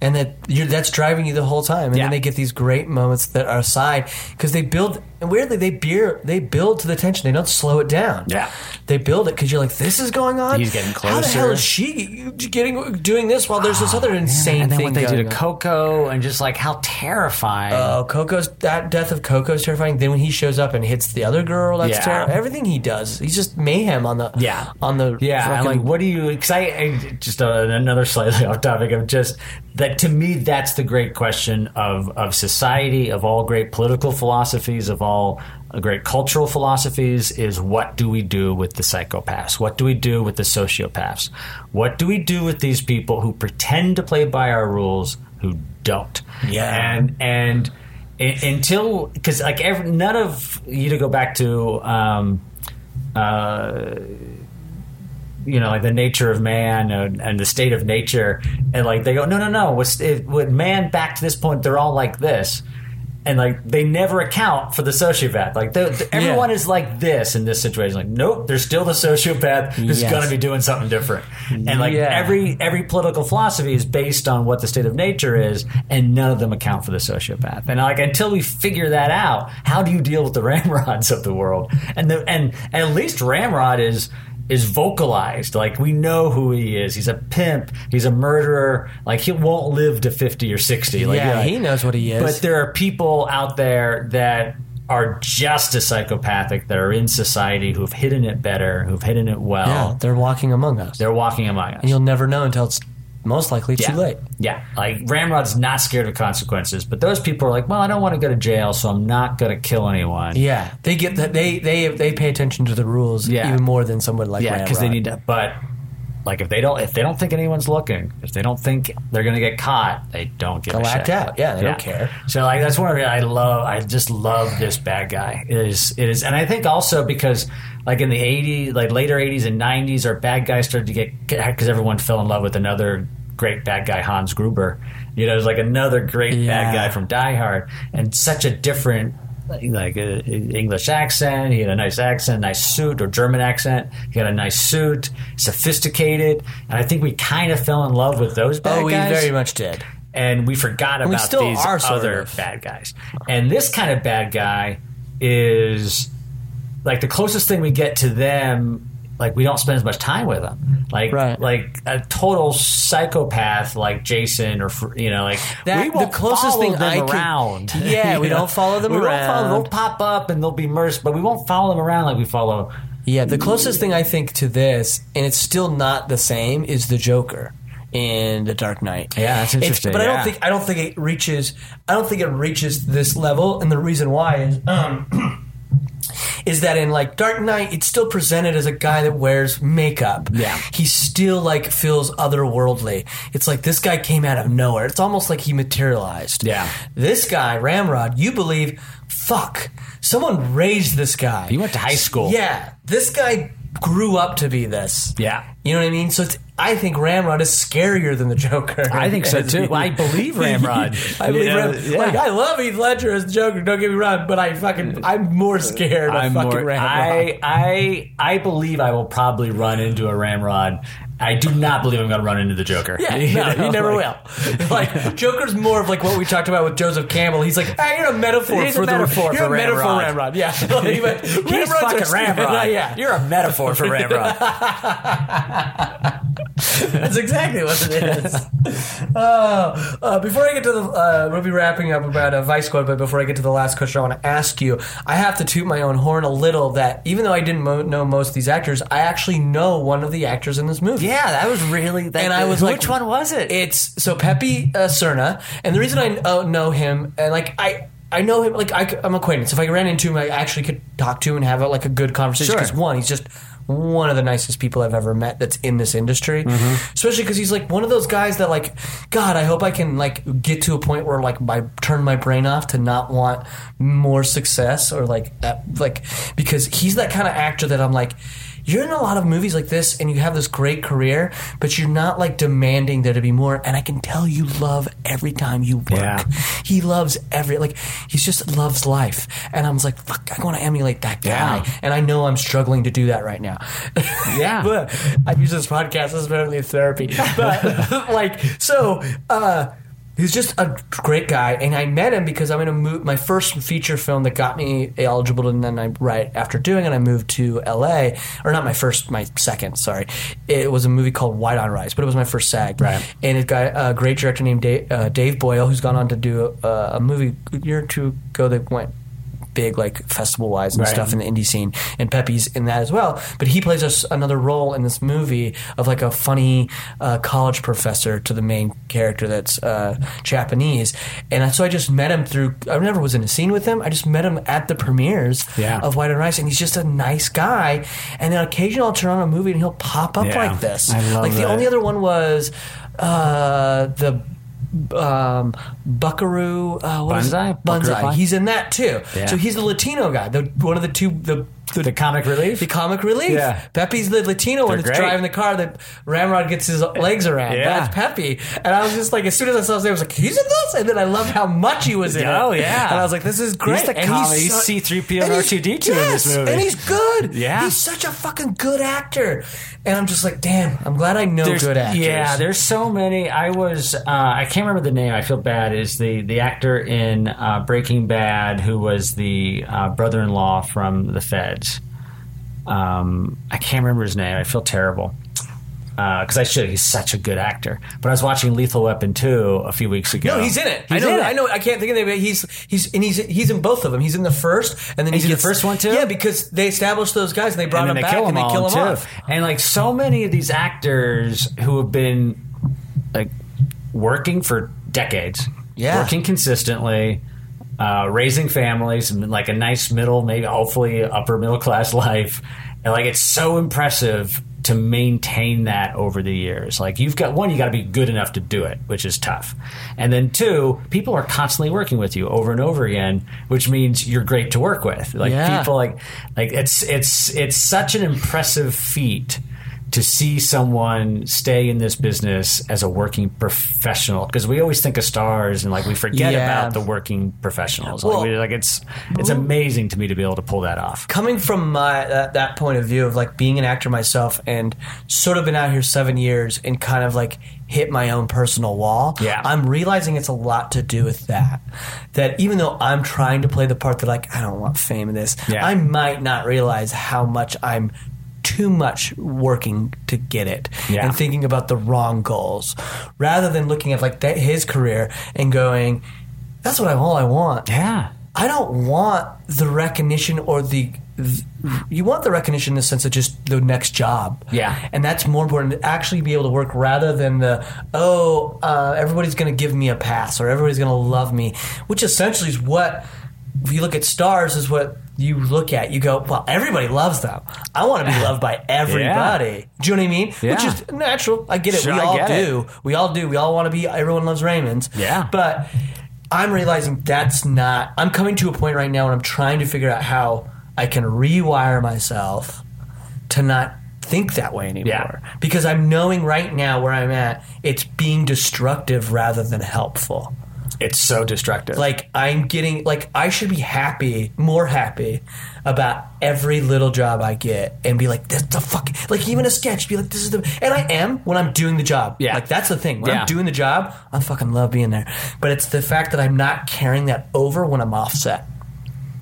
And that you're, that's driving you the whole time, and Yeah. then they get these great moments that are aside because they build. And weirdly, they beer they build to the tension. They don't slow it down. Yeah. they build it because you're like, this is going on. He's getting closer. How the hell is she getting doing this while there's this other insane and then thing what they do to on? Coco, and just like how terrifying. Oh, Coco's that death of Coco is terrifying. Then when he shows up and hits the other girl, that's Yeah. terrible. Everything he does, he's just mayhem on the Yeah. on the Yeah, I'm fucking- like, what do you? Because I, I just uh, another slightly off topic of just that. To me, that's the great question of of society, of all great political philosophies, of all uh, great cultural philosophies. Is what do we do with the psychopaths? What do we do with the sociopaths? What do we do with these people who pretend to play by our rules, who don't? Yeah. and and. Until because like every, none of you to go back to um, uh, you know, like the nature of man and, and the state of nature, and like they go, no, no, no, with, it, with man back to this point, they're all like this, and like they never account for the sociopath. Like the, the- everyone Yeah. is like this in this situation. Like, nope, there's still the sociopath who's Yes. going to be doing something different, and like Yeah. every every political philosophy is based on what the state of nature is, and none of them account for the sociopath. And like until we figure that out, how do you deal with the ramrods of the world? And the and at least Ramrod is is vocalized. Like we know who he is. He's a pimp. He's a murderer. Like he won't live to fifty or sixty. Like, yeah, like- he knows what he is. But there are people out there that are just as psychopathic that are in society who've hidden it better, who've hidden it well. yeah, they're walking among us. They're walking among us. and you'll never know until it's most likely yeah. too late. Yeah, like Ramrod's not scared of consequences, but those people are like, well, I don't want to go to jail, so I'm not going to kill anyone. Yeah, they get that. They they they pay attention to the rules Yeah. even more than someone like Yeah, because they need to. But like, if they don't, if they don't think anyone's looking, if they don't think they're going to get caught, they don't get They'll a act shit. out. Yeah, they don't care. So like, that's one of the I love. I just love this bad guy. It is it is, and I think also because like in the '80s, like later '80s and '90s, our bad guys started to get because everyone fell in love with another great bad guy, Hans Gruber. You know, it was like another great Yeah. bad guy from Die Hard, and such a different like uh, English accent. He had a nice accent, nice suit, or German accent. He had a nice suit, sophisticated, and I think we kind of fell in love with those bad Oh, we very much did. and we forgot we about still these other of. bad guys. And this kind of bad guy is like the closest thing we get to them. Like we don't spend as much time with them. Like Right. like a total psychopath like Jason or you know like That- we won't the closest thing them I can- around. Yeah, we know? don't follow them we Won't follow, around. they'll pop up and they'll be merced, but we won't follow them around like we follow. Yeah, the closest thing I think to this, and it's still not the same, is the Joker in the Dark Knight. Yeah, that's It's- interesting, but I don't think I don't think it reaches. I don't think it reaches this level, and the reason why is. Um, Is that in like Dark Knight? It's still presented as a guy that wears makeup. Yeah. he still like feels otherworldly. It's like this guy came out of nowhere. It's almost like he materialized. Yeah. this guy Ramrod, you believe? Fuck, someone raised this guy. He went to high school. Yeah, this guy grew up to be this. Yeah. You know what I mean? So it's, I think Ramrod is scarier than the Joker. I think so too. I believe Ramrod. I believe know, Ram- yeah. Like I love Heath Ledger as the Joker. Don't get me wrong, but I fucking I'm more scared of I'm fucking more, Ramrod. I, I I believe I will probably run into a ramrod. I do not believe I'm going to run into the Joker. yeah, You no, know, you never like- will. Like Joker's more of like what we talked about with Joseph Campbell. He's like, hey, you're a metaphor He's for a metaphor the you're for a metaphor Ramrod. Ramrod. Yeah, Like, but He's Ramrod's fucking a- ramrod. Yeah, You're a metaphor for ramrod. That's exactly what it is. Uh, uh, before I get to the, uh, we'll be wrapping up about uh, Vice Squad, but before I get to the last question, I want to ask you. I have to toot my own horn a little. That even though I didn't mo- know most of these actors, I actually know one of the actors in this movie. yeah, that was really. That, And I was like, which one was it? It's so Pepe uh, Serna, and the reason I uh, know him, and like I. I know him like I, am acquaintance. If I ran into him, I actually could talk to him and have a, like a good conversation. Sure. Because one, he's just one of the nicest people I've ever met that's in this industry. Mm-hmm. Especially because he's like one of those guys that like, God, I hope I can like get to a point where like I turn my brain off to not want more success or like uh, like because he's that kind of actor that I'm like. You're in a lot of movies like this, and you have this great career, but you're not like demanding there to be more. And I can tell you love every time you work. Yeah. He loves every like he just loves life, and I was like, fuck, I want to emulate that guy. Yeah. And I know I'm struggling to do that right now. Yeah. but I use this podcast as apparently therapy. But like, so uh, he's just a great guy, and I met him because I'm in a mo- my first feature film that got me eligible, and then I right after doing it, I moved to L.A. or not my first, my second. Sorry, it was a movie called White on Rice, but it was my first SAG. Right. And it got a great director named Dave, uh, Dave Boyle, who's gone on to do a, a movie a year or two ago that went big like festival wise and Right. stuff in the indie scene. And Pepe's in that as well. But he plays us another role in this movie of like a funny uh, college professor to the main character that's uh, Japanese. And so I just met him through I never was in a scene with him. I just met him at the premieres Yeah. of White on Rice. And he's just a nice guy. And then occasionally I'll turn on a movie and he'll pop up Yeah. like this. I love like the only other one was uh, the um, Buckaroo uh, what is it? Banzai? Buckaroo Banzai. Banzai? He's in that too. Yeah. So he's the Latino guy, the one of the two the the comic relief. the comic relief. Yeah. Pepe's the Latino one that's great. driving the car that Ramrod gets his legs around. Yeah. That's Pepe. And I was just like, as soon as I saw his name, I was like, he's in this? And then I loved how much he was in Oh, it. yeah. And I was like, this is great. the and he's so- C-3PO and and he's- R2-D2 in this movie. And he's good. Yeah. He's such a fucking good actor. And I'm just like, damn, I'm glad I know There's- good actors. Yeah, there's so many. I was uh, I can't remember the name. I feel bad. Is the the actor in uh, Breaking Bad who was the uh, brother-in-law from the Feds? Um, I can't remember his name. I feel terrible because I should. He's such a good actor. But I was watching Lethal Weapon 2 a few weeks ago. No, he's in it. I know. in it. I know. I can't think of the name. but He's he's and he's he's in both of them. He's in the first, and then He's he in the first one, too? Yeah, because they established those guys and they brought and them back and they kill them too. off. And like so many of these actors who have been like working for decades, Yeah. working consistently, uh, raising families, and like a nice middle, maybe hopefully upper middle class life, and like it's so impressive to maintain that over the years. Like you've got one, you got to be good enough to do it, which is tough, and then two, people are constantly working with you over and over again, which means you're great to work with. Like Yeah. people like like it's it's it's such an impressive feat to see someone stay in this business as a working professional because we always think of stars and like we forget Yeah. about the working professionals Well- like, we, like it's it's amazing to me to be able to pull that off coming from my that, that point of view of like being an actor myself and sort of been out here seven years and kind of like hit my own personal wall Yeah. i'm realizing it's a lot to do with that that even though i'm trying to play the part that like i don't want fame in this Yeah. i might not realize how much i'm too much working to get it Yeah. and thinking about the wrong goals rather than looking at like that, his career and going that's what I all I want yeah I don't want the recognition or the. You want the recognition in the sense of just the next job. Yeah. And that's more important to actually be able to work rather than the, oh, uh, everybody's going to give me a pass or everybody's going to love me, which essentially is what, if you look at stars, is what you look at. You go, well, everybody loves them. I want to be loved by everybody. Do you know what I mean? Which is natural. I get it. Sure, we all get it. do. We all do. We all want to be, everyone loves Raymond's. Yeah. But I'm realizing that's not. I'm coming to a point right now where I'm trying to figure out how I can rewire myself to not think that way anymore. Yeah. Because I'm knowing right now where I'm at, it's being destructive rather than helpful. It's so destructive Like I'm getting like I should be happy, more happy about every little job I get and be like, that's the fucking like even a sketch, be like, this is the and I am when I'm doing the job. Yeah. Like that's the thing. When Yeah. I'm doing the job, I fucking love being there. But it's the fact that I'm not carrying that over when I'm offset.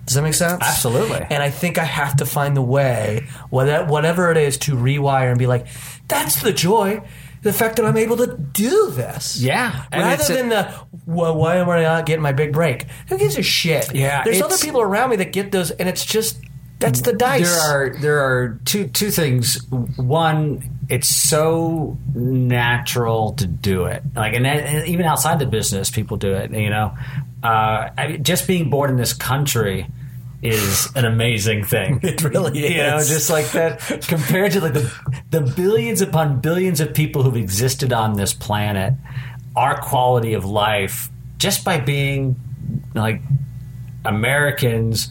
Does that make sense? Absolutely. And I think I have to find the way, whatever whatever it is, to rewire and be like, that's the joy. The fact that I'm able to do this. Yeah. And Rather a- than the, well, why am I not getting my big break? Who gives a shit? Yeah, There's it's- other people around me that get those, and it's just, that's the dice. There are there are two two things. One, it's so natural to do it. Like, and, and even outside the business, people do it. You know, uh, I mean, just being born in this country is an amazing thing. It really is. You know, just like that compared to like the the billions upon billions of people who've existed on this planet, our quality of life just by being like Americans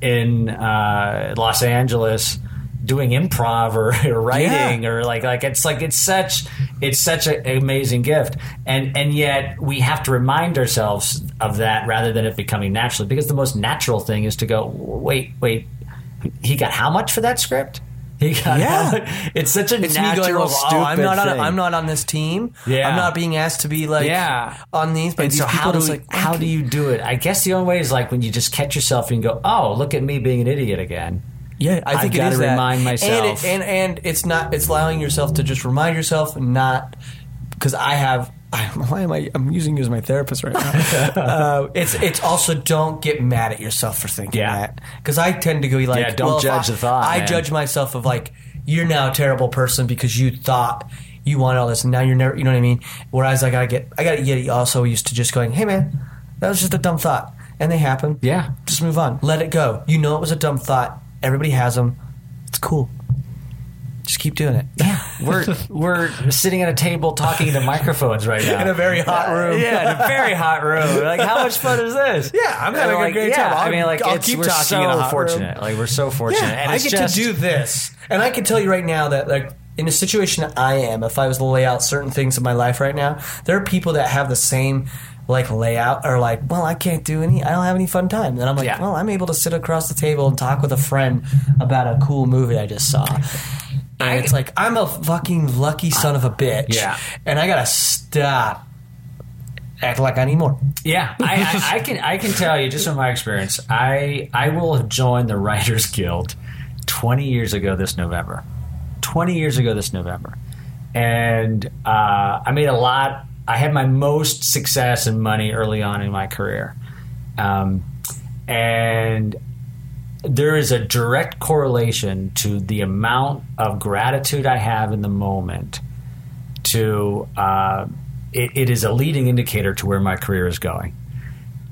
in uh, Los Angeles doing improv or, or writing Yeah. or like like it's like it's such it's such a- an amazing gift and and yet we have to remind ourselves of that rather than it becoming naturally because the most natural thing is to go wait wait he got how much for that script he got Yeah. how much? it's such a it's me natural going, well, stupid oh, I'm not on. thing. I'm not on this team. Yeah. I'm not being asked to be like Yeah. on these. But and these so people how do, we- like how do you do it? I guess the only way is like when you just catch yourself and go, "Oh, look at me being an idiot again." Yeah, I I've think it gotta that. remind myself. and, it, and and it's not. It's allowing yourself to just remind yourself, not because I have. I, why am I? I'm using you as my therapist right now. uh, it's it's also don't get mad at yourself for thinking Yeah. that because I tend to go like, Yeah, don't well, judge I, the thought, I man. judge myself of like you're now a terrible person because you thought you wanted all this and now you're never. You know what I mean? Whereas I gotta get I gotta get also used to just going, hey man, that was just a dumb thought, and they happen. Yeah. just move on. Let it go. You know it was a dumb thought. Everybody has them. It's cool. Just keep doing it. Yeah, we're we're sitting at a table talking into microphones right now In a very hot room. Yeah, in a very hot room. Like, how much fun is this? Yeah, I'm having a great yeah, time. I'll- I mean, like, I'll it's, keep we're talking so hot room. fortunate. Like, we're so fortunate. Yeah, and I get just, to do this, and I can tell you right now that like in the situation that I am, if I was to lay out certain things in my life right now, there are people that have the same like layout or like, well, I can't do any, I don't have any fun time. And I'm like, Yeah. well, I'm able to sit across the table and talk with a friend about a cool movie I just saw. And I- it's like I'm a fucking lucky son of a bitch. Yeah. and I gotta stop acting like I need more. Yeah, I, I, I can I can tell you just from my experience, I I will have joined the Writers Guild 20 years ago this November. 20 years ago this November. And uh, I made a lot. I had my most success and money early on in my career. Um, and there is a direct correlation to the amount of gratitude I have in the moment to uh, it, it is a leading indicator to where my career is going.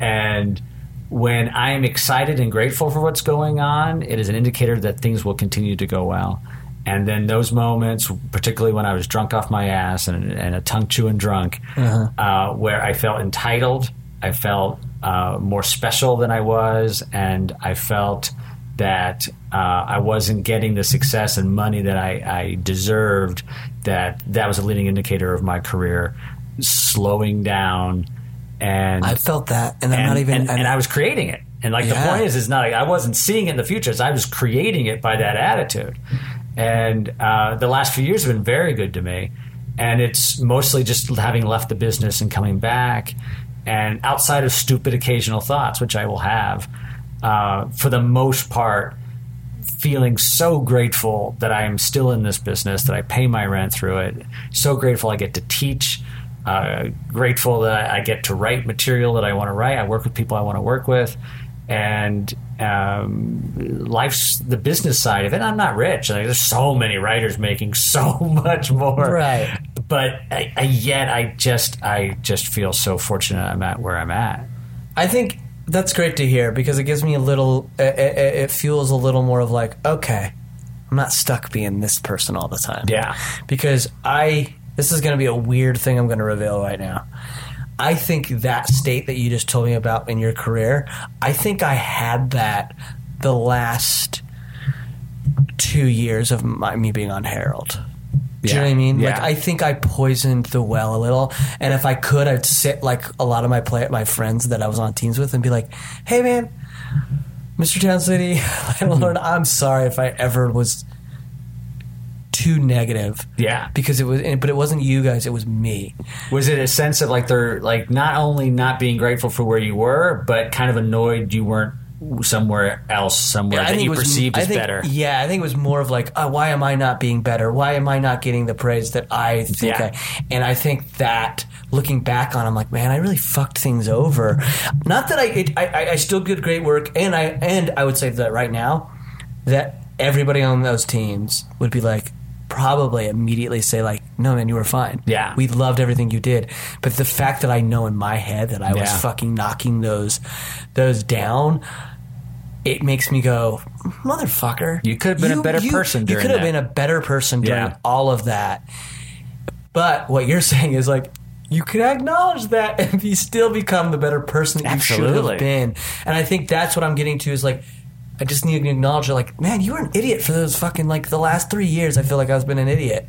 And when I am excited and grateful for what's going on, it is an indicator that things will continue to go well. And then those moments, particularly when I was drunk off my ass and, and a tongue chewing drunk, uh, where I felt entitled, I felt uh, more special than I was, and I felt that uh, I wasn't getting the success and money that I, I deserved. That that was a leading indicator of my career slowing down. And I felt that, and I'm not even. and, and I was creating it. And like Yeah. the point is, is not I wasn't seeing it in the future. I was creating it by that attitude. And uh, the last few years have been very good to me. And it's mostly just having left the business and coming back. And outside of stupid occasional thoughts, which I will have, uh, for the most part, feeling so grateful that I am still in this business, that I pay my rent through it. So grateful I get to teach. Uh, grateful that I get to write material that I want to write. I work with people I want to work with, and um, life's the business side of it. I'm not rich. Like, there's so many writers making so much more, Right. But I, I, yet, I just, I just feel so fortunate. I'm at where I'm at. I think that's great to hear because it gives me a little. It, it, it feels a little more of like, okay, I'm not stuck being this person all the time. Yeah. Because I. This is going to be a weird thing I'm going to reveal right now. I think that state that you just told me about in your career, I think I had that the last two years of my, me being on Harold. Do you know what I mean? Like Yeah. I think I poisoned the well a little, and if I could, I'd sit like a lot of my play my friends that I was on teams with and be like, "Hey, man, Mr. Town City, Lord, I'm sorry if I ever was too negative." Yeah. because it was, but it wasn't you guys; it was me. Was it a sense of like they're like not only not being grateful for where you were, but kind of annoyed you weren't somewhere else, somewhere that you was- perceived as think- better? Yeah, I think it was more of like, oh, why am I not being better? Why am I not getting the praise that I think Yeah. I? And I think that looking back on, I'm like, man, I really fucked things over. Not that I, it, I, I- I still did great work, and I, and I would say that right now, that everybody on those teams would be like. Probably immediately say like, "No, man, you were fine. Yeah. we loved everything you did." But the fact that I know in my head that I was fucking knocking those, those down, it makes me go, motherfucker. You could have been a better person You could have been a better person during Yeah. all of that. But what you're saying is like, you can acknowledge that and you still become the better person that you should have been. And I think that's what I'm getting to is like, I just need to acknowledge it. Like, man, you were an idiot for those fucking like the last three years. I feel like I've been an idiot.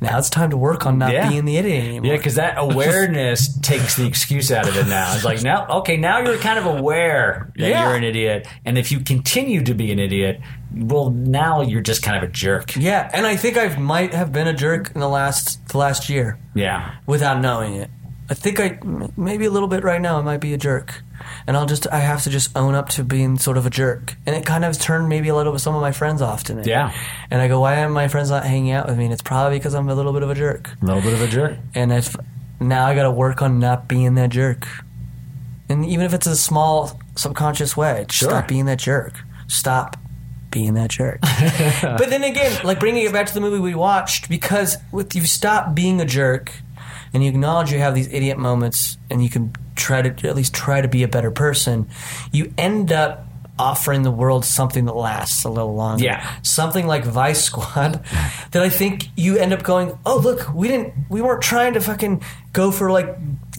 Now it's time to work on not Yeah. being the idiot anymore. Yeah, because that awareness takes the excuse out of it now. It's like now, okay, now you're kind of aware that Yeah. you're an idiot, and if you continue to be an idiot, well, now you're just kind of a jerk. yeah, and I think I might have been a jerk in the last the last year. Yeah, without knowing it. I think I maybe a little bit right now I might be a jerk, and I'll just I have to just own up to being sort of a jerk, and it kind of turned maybe a little bit some of my friends off to me. Yeah. and I go, why am my friends not hanging out with me? And it's probably because I'm a little bit of a jerk, a little bit of a jerk. and if now I got to work on not being that jerk, and even if it's a small subconscious way, Sure. stop being that jerk. Stop being that jerk. but then again, like bringing it back to the movie we watched, because with you stop being a jerk and you acknowledge you have these idiot moments and you can try to at least try to be a better person, you end up offering the world something that lasts a little longer. Yeah. Something like Vice Squad that I think you end up going, "Oh, look, we didn't we weren't trying to fucking go for like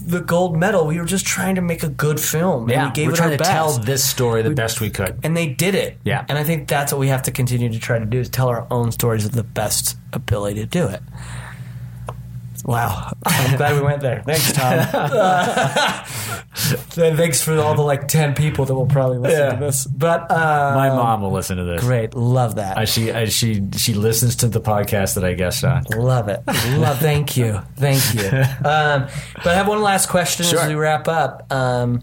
the gold medal. We were just trying to make a good film. and Yeah, we gave we're it trying our to best. tell this story the best we could. and they did it. Yeah. And I think that's what we have to continue to try to do is tell our own stories with the best ability to do it. Wow. I'm glad we went there. Thanks, Tom. Uh, thanks for all the like 10 people that will probably listen Yeah. to this. But uh, My mom will listen to this. great. Love that. Uh, she uh, she she listens to the podcast that I guest on. Love it. Love. Thank you. Thank you. Um, but I have one last question Sure. as we wrap up. Um,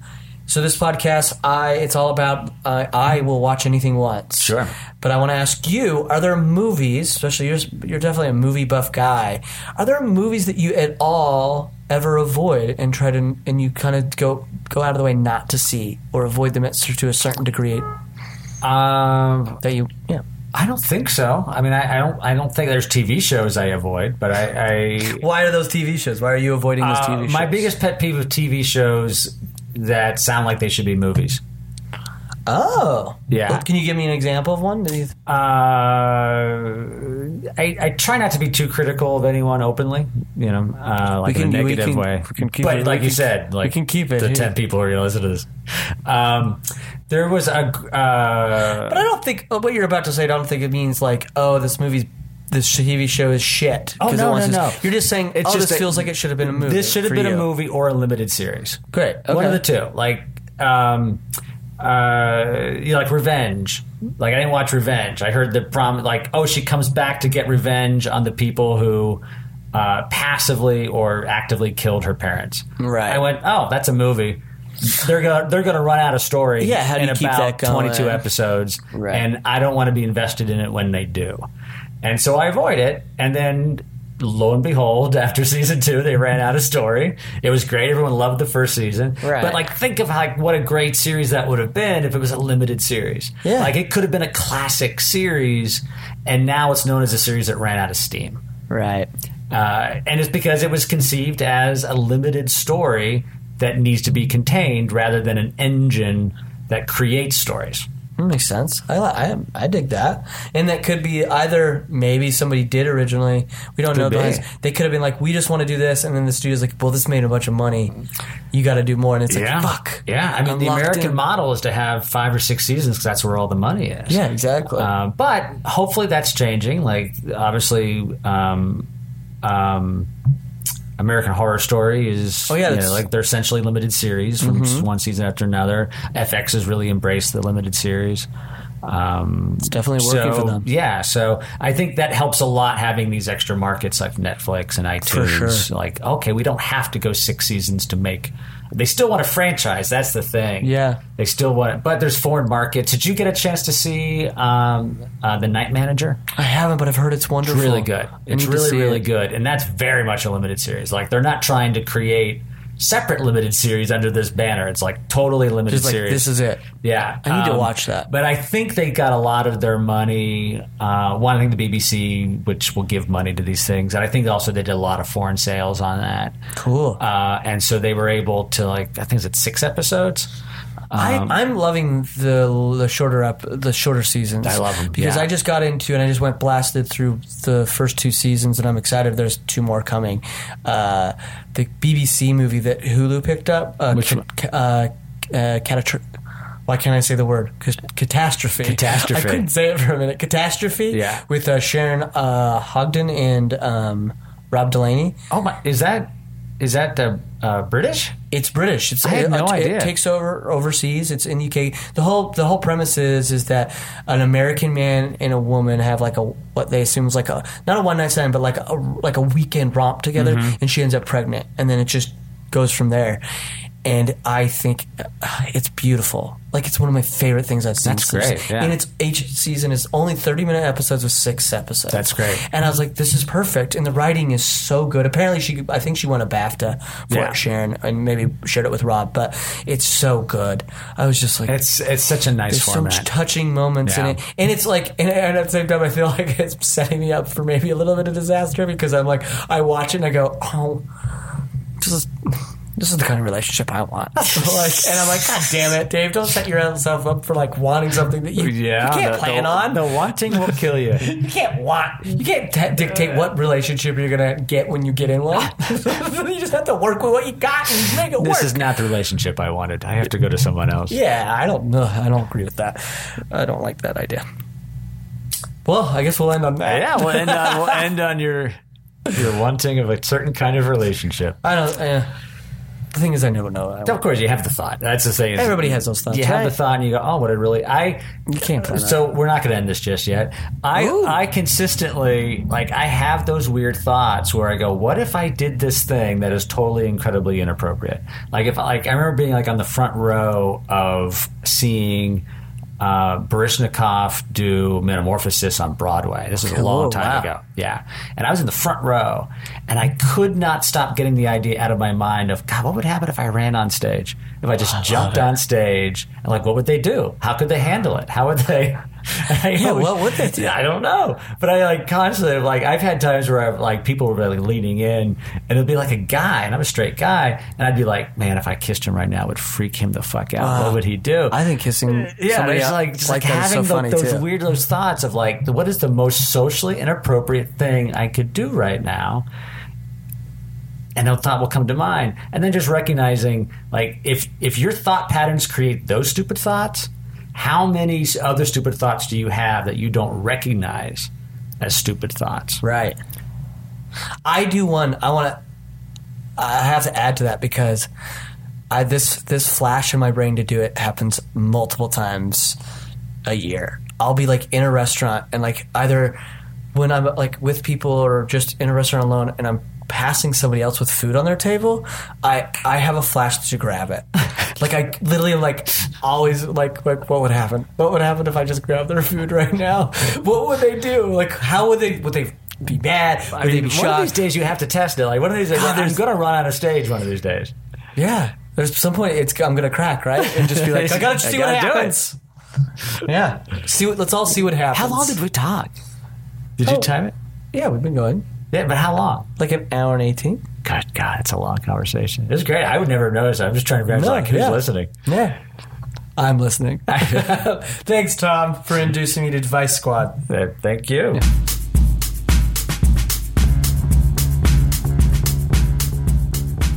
So this podcast, I it's all about uh, I will watch anything once. Sure. But I want to ask you: Are there movies, especially you're you're definitely a movie buff guy? Are there movies that you at all ever avoid and try to and you kind of go go out of the way not to see or avoid them at, to a certain degree Um, that you yeah. I don't think so. I mean, I, I don't. I don't think there's TV shows I avoid, but I. I Why are those TV shows? Why are you avoiding those uh, TV shows? my biggest pet peeve of TV shows that sound like they should be movies. oh Yeah. Well, can you give me an example of one? Do you- Uh, I, I try not to be too critical of anyone openly, you know, uh, like We in a negative can- way. we can keep but it- like you can- said, like we can keep it The here. ten people who are going to listen to this. Um, there was a. Uh, But I don't think uh, what you're about to say. I don't think it means like, oh, this movie's this TV show is shit. Oh, 'cause it no, wants no, no. You're just saying, It's oh, just this a- feels like it should have been a movie. This should have for been a you. movie or a limited series. Great. One of the two. Like, um, uh, you know, like Revenge. Like, I didn't watch Revenge. I heard the prom, like, oh, she comes back to get revenge on the people who uh, passively or actively killed her parents. Right. I went, oh, that's a movie. They're gonna they're gonna run out of story. Yeah, how do in you keep about that going? twenty two episodes, Right. and I don't want to be invested in it when they do, and so I avoid it. And then lo and behold, after season two, they ran out of story. It was great. Everyone loved the first season. Right. But like, think of like what a great series that would have been if it was a limited series. Yeah. Like it could have been a classic series, and now it's known as a series that ran out of steam. Right. Uh, and it's because it was conceived as a limited story that needs to be contained rather than an engine that creates stories. That makes sense. I, I I dig that, and that could be either maybe somebody did originally. We don't know. Could be. Behind, they could have been like, we just want to do this, and then the studio's like, well, this made a bunch of money. You got to do more, and it's like, fuck. Yeah, I mean, I'm the American in. model is to have five or six seasons because that's where all the money is. Yeah, exactly. Uh, but hopefully that's changing. Like, obviously, um, um, American Horror Story is. Oh, yeah, you know, Mm-hmm. like they're essentially limited series from just one season after another. FX has really embraced the limited series. Um, it's definitely working so, for them. Yeah, so I think that helps a lot having these extra markets like Netflix and iTunes. sure. Like, okay, we don't have to go six seasons to make. They still want a franchise. That's the thing. Yeah. they still want it. But there's foreign markets. Did you get a chance to see um, uh, the Night Manager? I haven't, but I've heard it's wonderful. It's really good. It's really really it. good, and that's very much a limited series. Like they're not trying to create separate limited series under this banner. It's like totally limited Just like series. this is it. Yeah, I need to um, watch that. But I think they got a lot of their money. Uh, one, I think the BBC, which will give money to these things, and I think also they did a lot of foreign sales on that. Cool. Uh, and so they were able to like, I think it's six episodes. I, I'm loving the the shorter up the shorter seasons. I love 'em, because yeah. I just got into and I just went blasted through the first two seasons, and I'm excited. There's two more coming. Uh, the BBC movie that Hulu picked up, uh, Which ca- one? ca- uh, uh, Why can't I say the word? Catastrophe. Catastrophe. I couldn't say it for a minute. Catastrophe. Yeah. With uh, Sharon uh, Horgan and um, Rob Delaney. Oh my, is that is that uh, uh, British? It's British. It's, I had it, no it, idea. It takes over overseas. It's in UK. The whole the whole premise is is that an American man and a woman have like a what they assume is like a not a one night stand, but like a like a weekend romp together, Mm-hmm. and she ends up pregnant, and then it just goes from there. And I think uh, it's beautiful. Like it's one of my favorite things I've seen. That's since- great, yeah. And it's each season is only thirty minute episodes with six episodes. That's great. And I was like, this is perfect. And the writing is so good. Apparently, she, I think she won a BAFTA for Yeah. it, Sharon, and maybe shared it with Rob. But it's so good. I was just like, It's it's such a nice there's so format. much touching moments in it, and it's like, and, and at the same time, I feel like it's setting me up for maybe a little bit of disaster because I'm like, I watch it and I go, oh, is. This is the kind of relationship I want. like, and I'm like, God damn it, Dave! Don't set yourself up for like wanting something that you, yeah, you can't the, plan the, on. The wanting will kill you. You can't want. You can't t- dictate what relationship you're gonna get when you get in one. you just have to work with what you got and make it This work. is not the relationship I wanted. I have to go to someone else. yeah, I don't know. I don't agree with that. I don't like that idea. Well, I guess we'll end on that. Yeah, we'll end on we'll end on your your wanting of a certain kind of relationship. I don't. Uh, the thing is, I never know. I Of course, you have the thought. That's the thing. Everybody has those thoughts, You have right? the thought, and you go, "Oh, what it really." I You can't plan that. So we're not going to end this just yet. I Ooh. I consistently like I have those weird thoughts where I go, "What if I did this thing that is totally incredibly inappropriate?" Like if like I remember being like on the front row of seeing. Uh, Baryshnikov do Metamorphosis on Broadway. This is a Oh, long time wow. ago. Yeah. And I was in the front row and I could not stop getting the idea out of my mind of, God, what would happen if I ran on stage? If I just jumped on stage and like, what would they do? How could they handle it? How would they? Yeah, oh, what would they do? I don't know. But I like constantly, like, I've had times where I've like people were really leaning in and it'd be like a guy and I'm a straight guy. And I'd be like, man, if I kissed him right now, it would freak him the fuck out. what would he do? I think kissing Yeah, it's out like just like like, having so funny those too. weird those thoughts of like, what is the most socially inappropriate thing I could do right now? And a thought will come to mind, and then just recognizing like if if your thought patterns create those stupid thoughts, how many other stupid thoughts do you have that you don't recognize as stupid thoughts? Right. I do one. I want to. I have to add to that because I this this flash in my brain to do it happens multiple times a year. I'll be like in a restaurant and like either when I'm like with people or just in a restaurant alone and I'm passing somebody else with food on their table, I I have a flash to grab it. like I literally am like always like like what would happen? What would happen if I just grabbed their food right now? What would they do? Like how would they would they be mad? Would I they mean, be one of these days you have to test it. Like one of these days, God, I'm going to run out of stage one of these days. Yeah. There's some point it's I'm gonna crack, right? And just be like, I gotta see what gotta it. happens. Yeah. See what let's all see what happens. How long did we talk? Did you Oh. time it? Yeah, we've been going. Yeah, but how long? Like an hour and eighteen. God, God, it's a long conversation. It's great. I would never have noticed. I'm just trying to figure out No, like, who's yeah. listening. Yeah. I'm listening. Thanks, Tom, for introducing me to the Vice Squad. Thank you.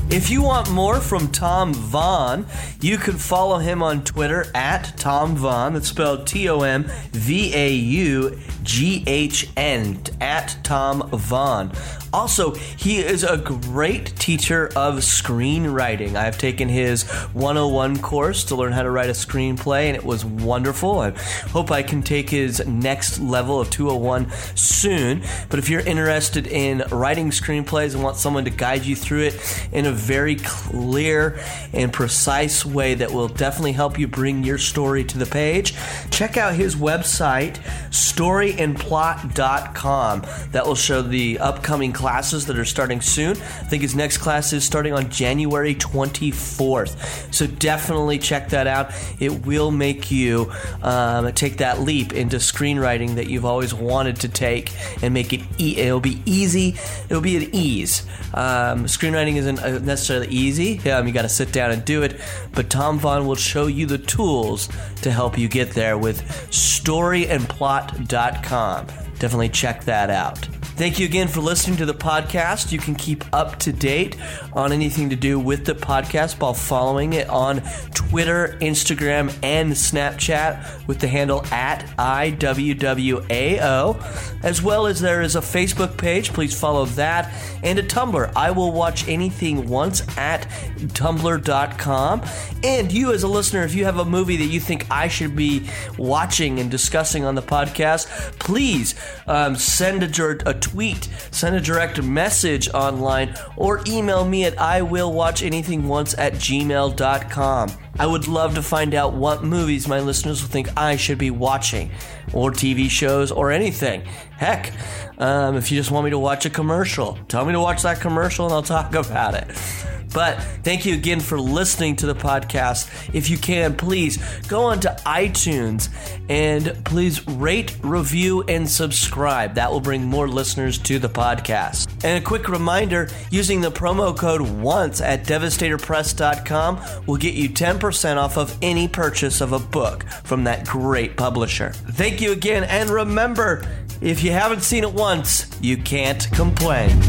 If you want more from Tom Vaughan, you can follow him on Twitter at Tom Vaughan. That's spelled T O M V A U G H N, at Tom Vaughan. Also, he is a great teacher of screenwriting. I've taken his 101 course to learn how to write a screenplay, and it was wonderful. I hope I can take his next level of 201 soon. But if you're interested in writing screenplays and want someone to guide you through it in a very clear and precise way that will definitely help you bring your story to the page, check out his website, storyandplot.com. That will show the upcoming classes that are starting soon. I think his next class is starting on January 24th. So definitely check that out. It will make you um, take that leap into screenwriting that you've always wanted to take and make it. E- it'll be easy. It'll be an ease. Um, screenwriting isn't uh, necessarily easy. Um, you got to sit down and do it. But Tom Vaughan will show you the tools to help you get there with storyandplot.com. Definitely check that out. Thank you again for listening to the podcast. You can keep up to date on anything to do with the podcast by following it on Twitter, Instagram, and Snapchat with the handle at IWWAO, as well as there is a Facebook page. Please follow that and a Tumblr. I will watch anything once at tumblr.com. And you, as a listener, if you have a movie that you think I should be watching and discussing on the podcast, please um, send a, a tweet, send a direct message online, or email me at iwillwatchanythingonce at gmail.com. I would love to find out what movies my listeners will think I should be watching, or TV shows, or anything. Heck, um, if you just want me to watch a commercial, tell me to watch that commercial and I'll talk about it. But thank you again for listening to the podcast. If you can, please go on to iTunes and please rate, review, and subscribe. That will bring more listeners to the podcast. And a quick reminder using the promo code ONCE at devastatorpress.com will get you 10% off of any purchase of a book from that great publisher. Thank you again, and remember if you haven't seen it once, you can't complain.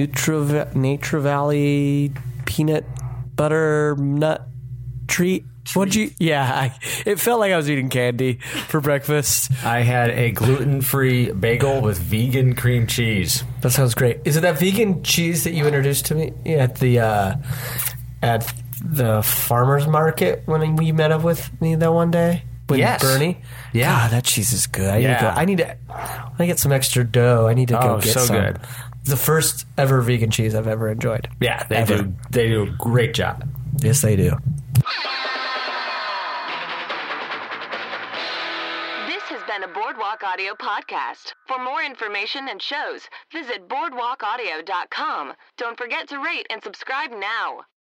Nutra Nature Valley peanut butter nut treat What'd you? Yeah, I, it felt like I was eating candy for breakfast. I had a gluten-free bagel with vegan cream cheese. That sounds great. Is it that vegan cheese that you introduced to me at the uh, at the farmers market when we met up with me that one day? With Yes. Bernie. Yeah. God, that cheese is good. I need to Yeah. go. I need to. I need to get some extra dough. I need to go Oh, get so some. good. It's the first ever vegan cheese I've ever enjoyed. Yeah, they Ever. do. They do a great job. Yes, they do. This has been a Boardwalk Audio podcast. For more information and shows, visit boardwalkaudio.com. Don't forget to rate and subscribe now.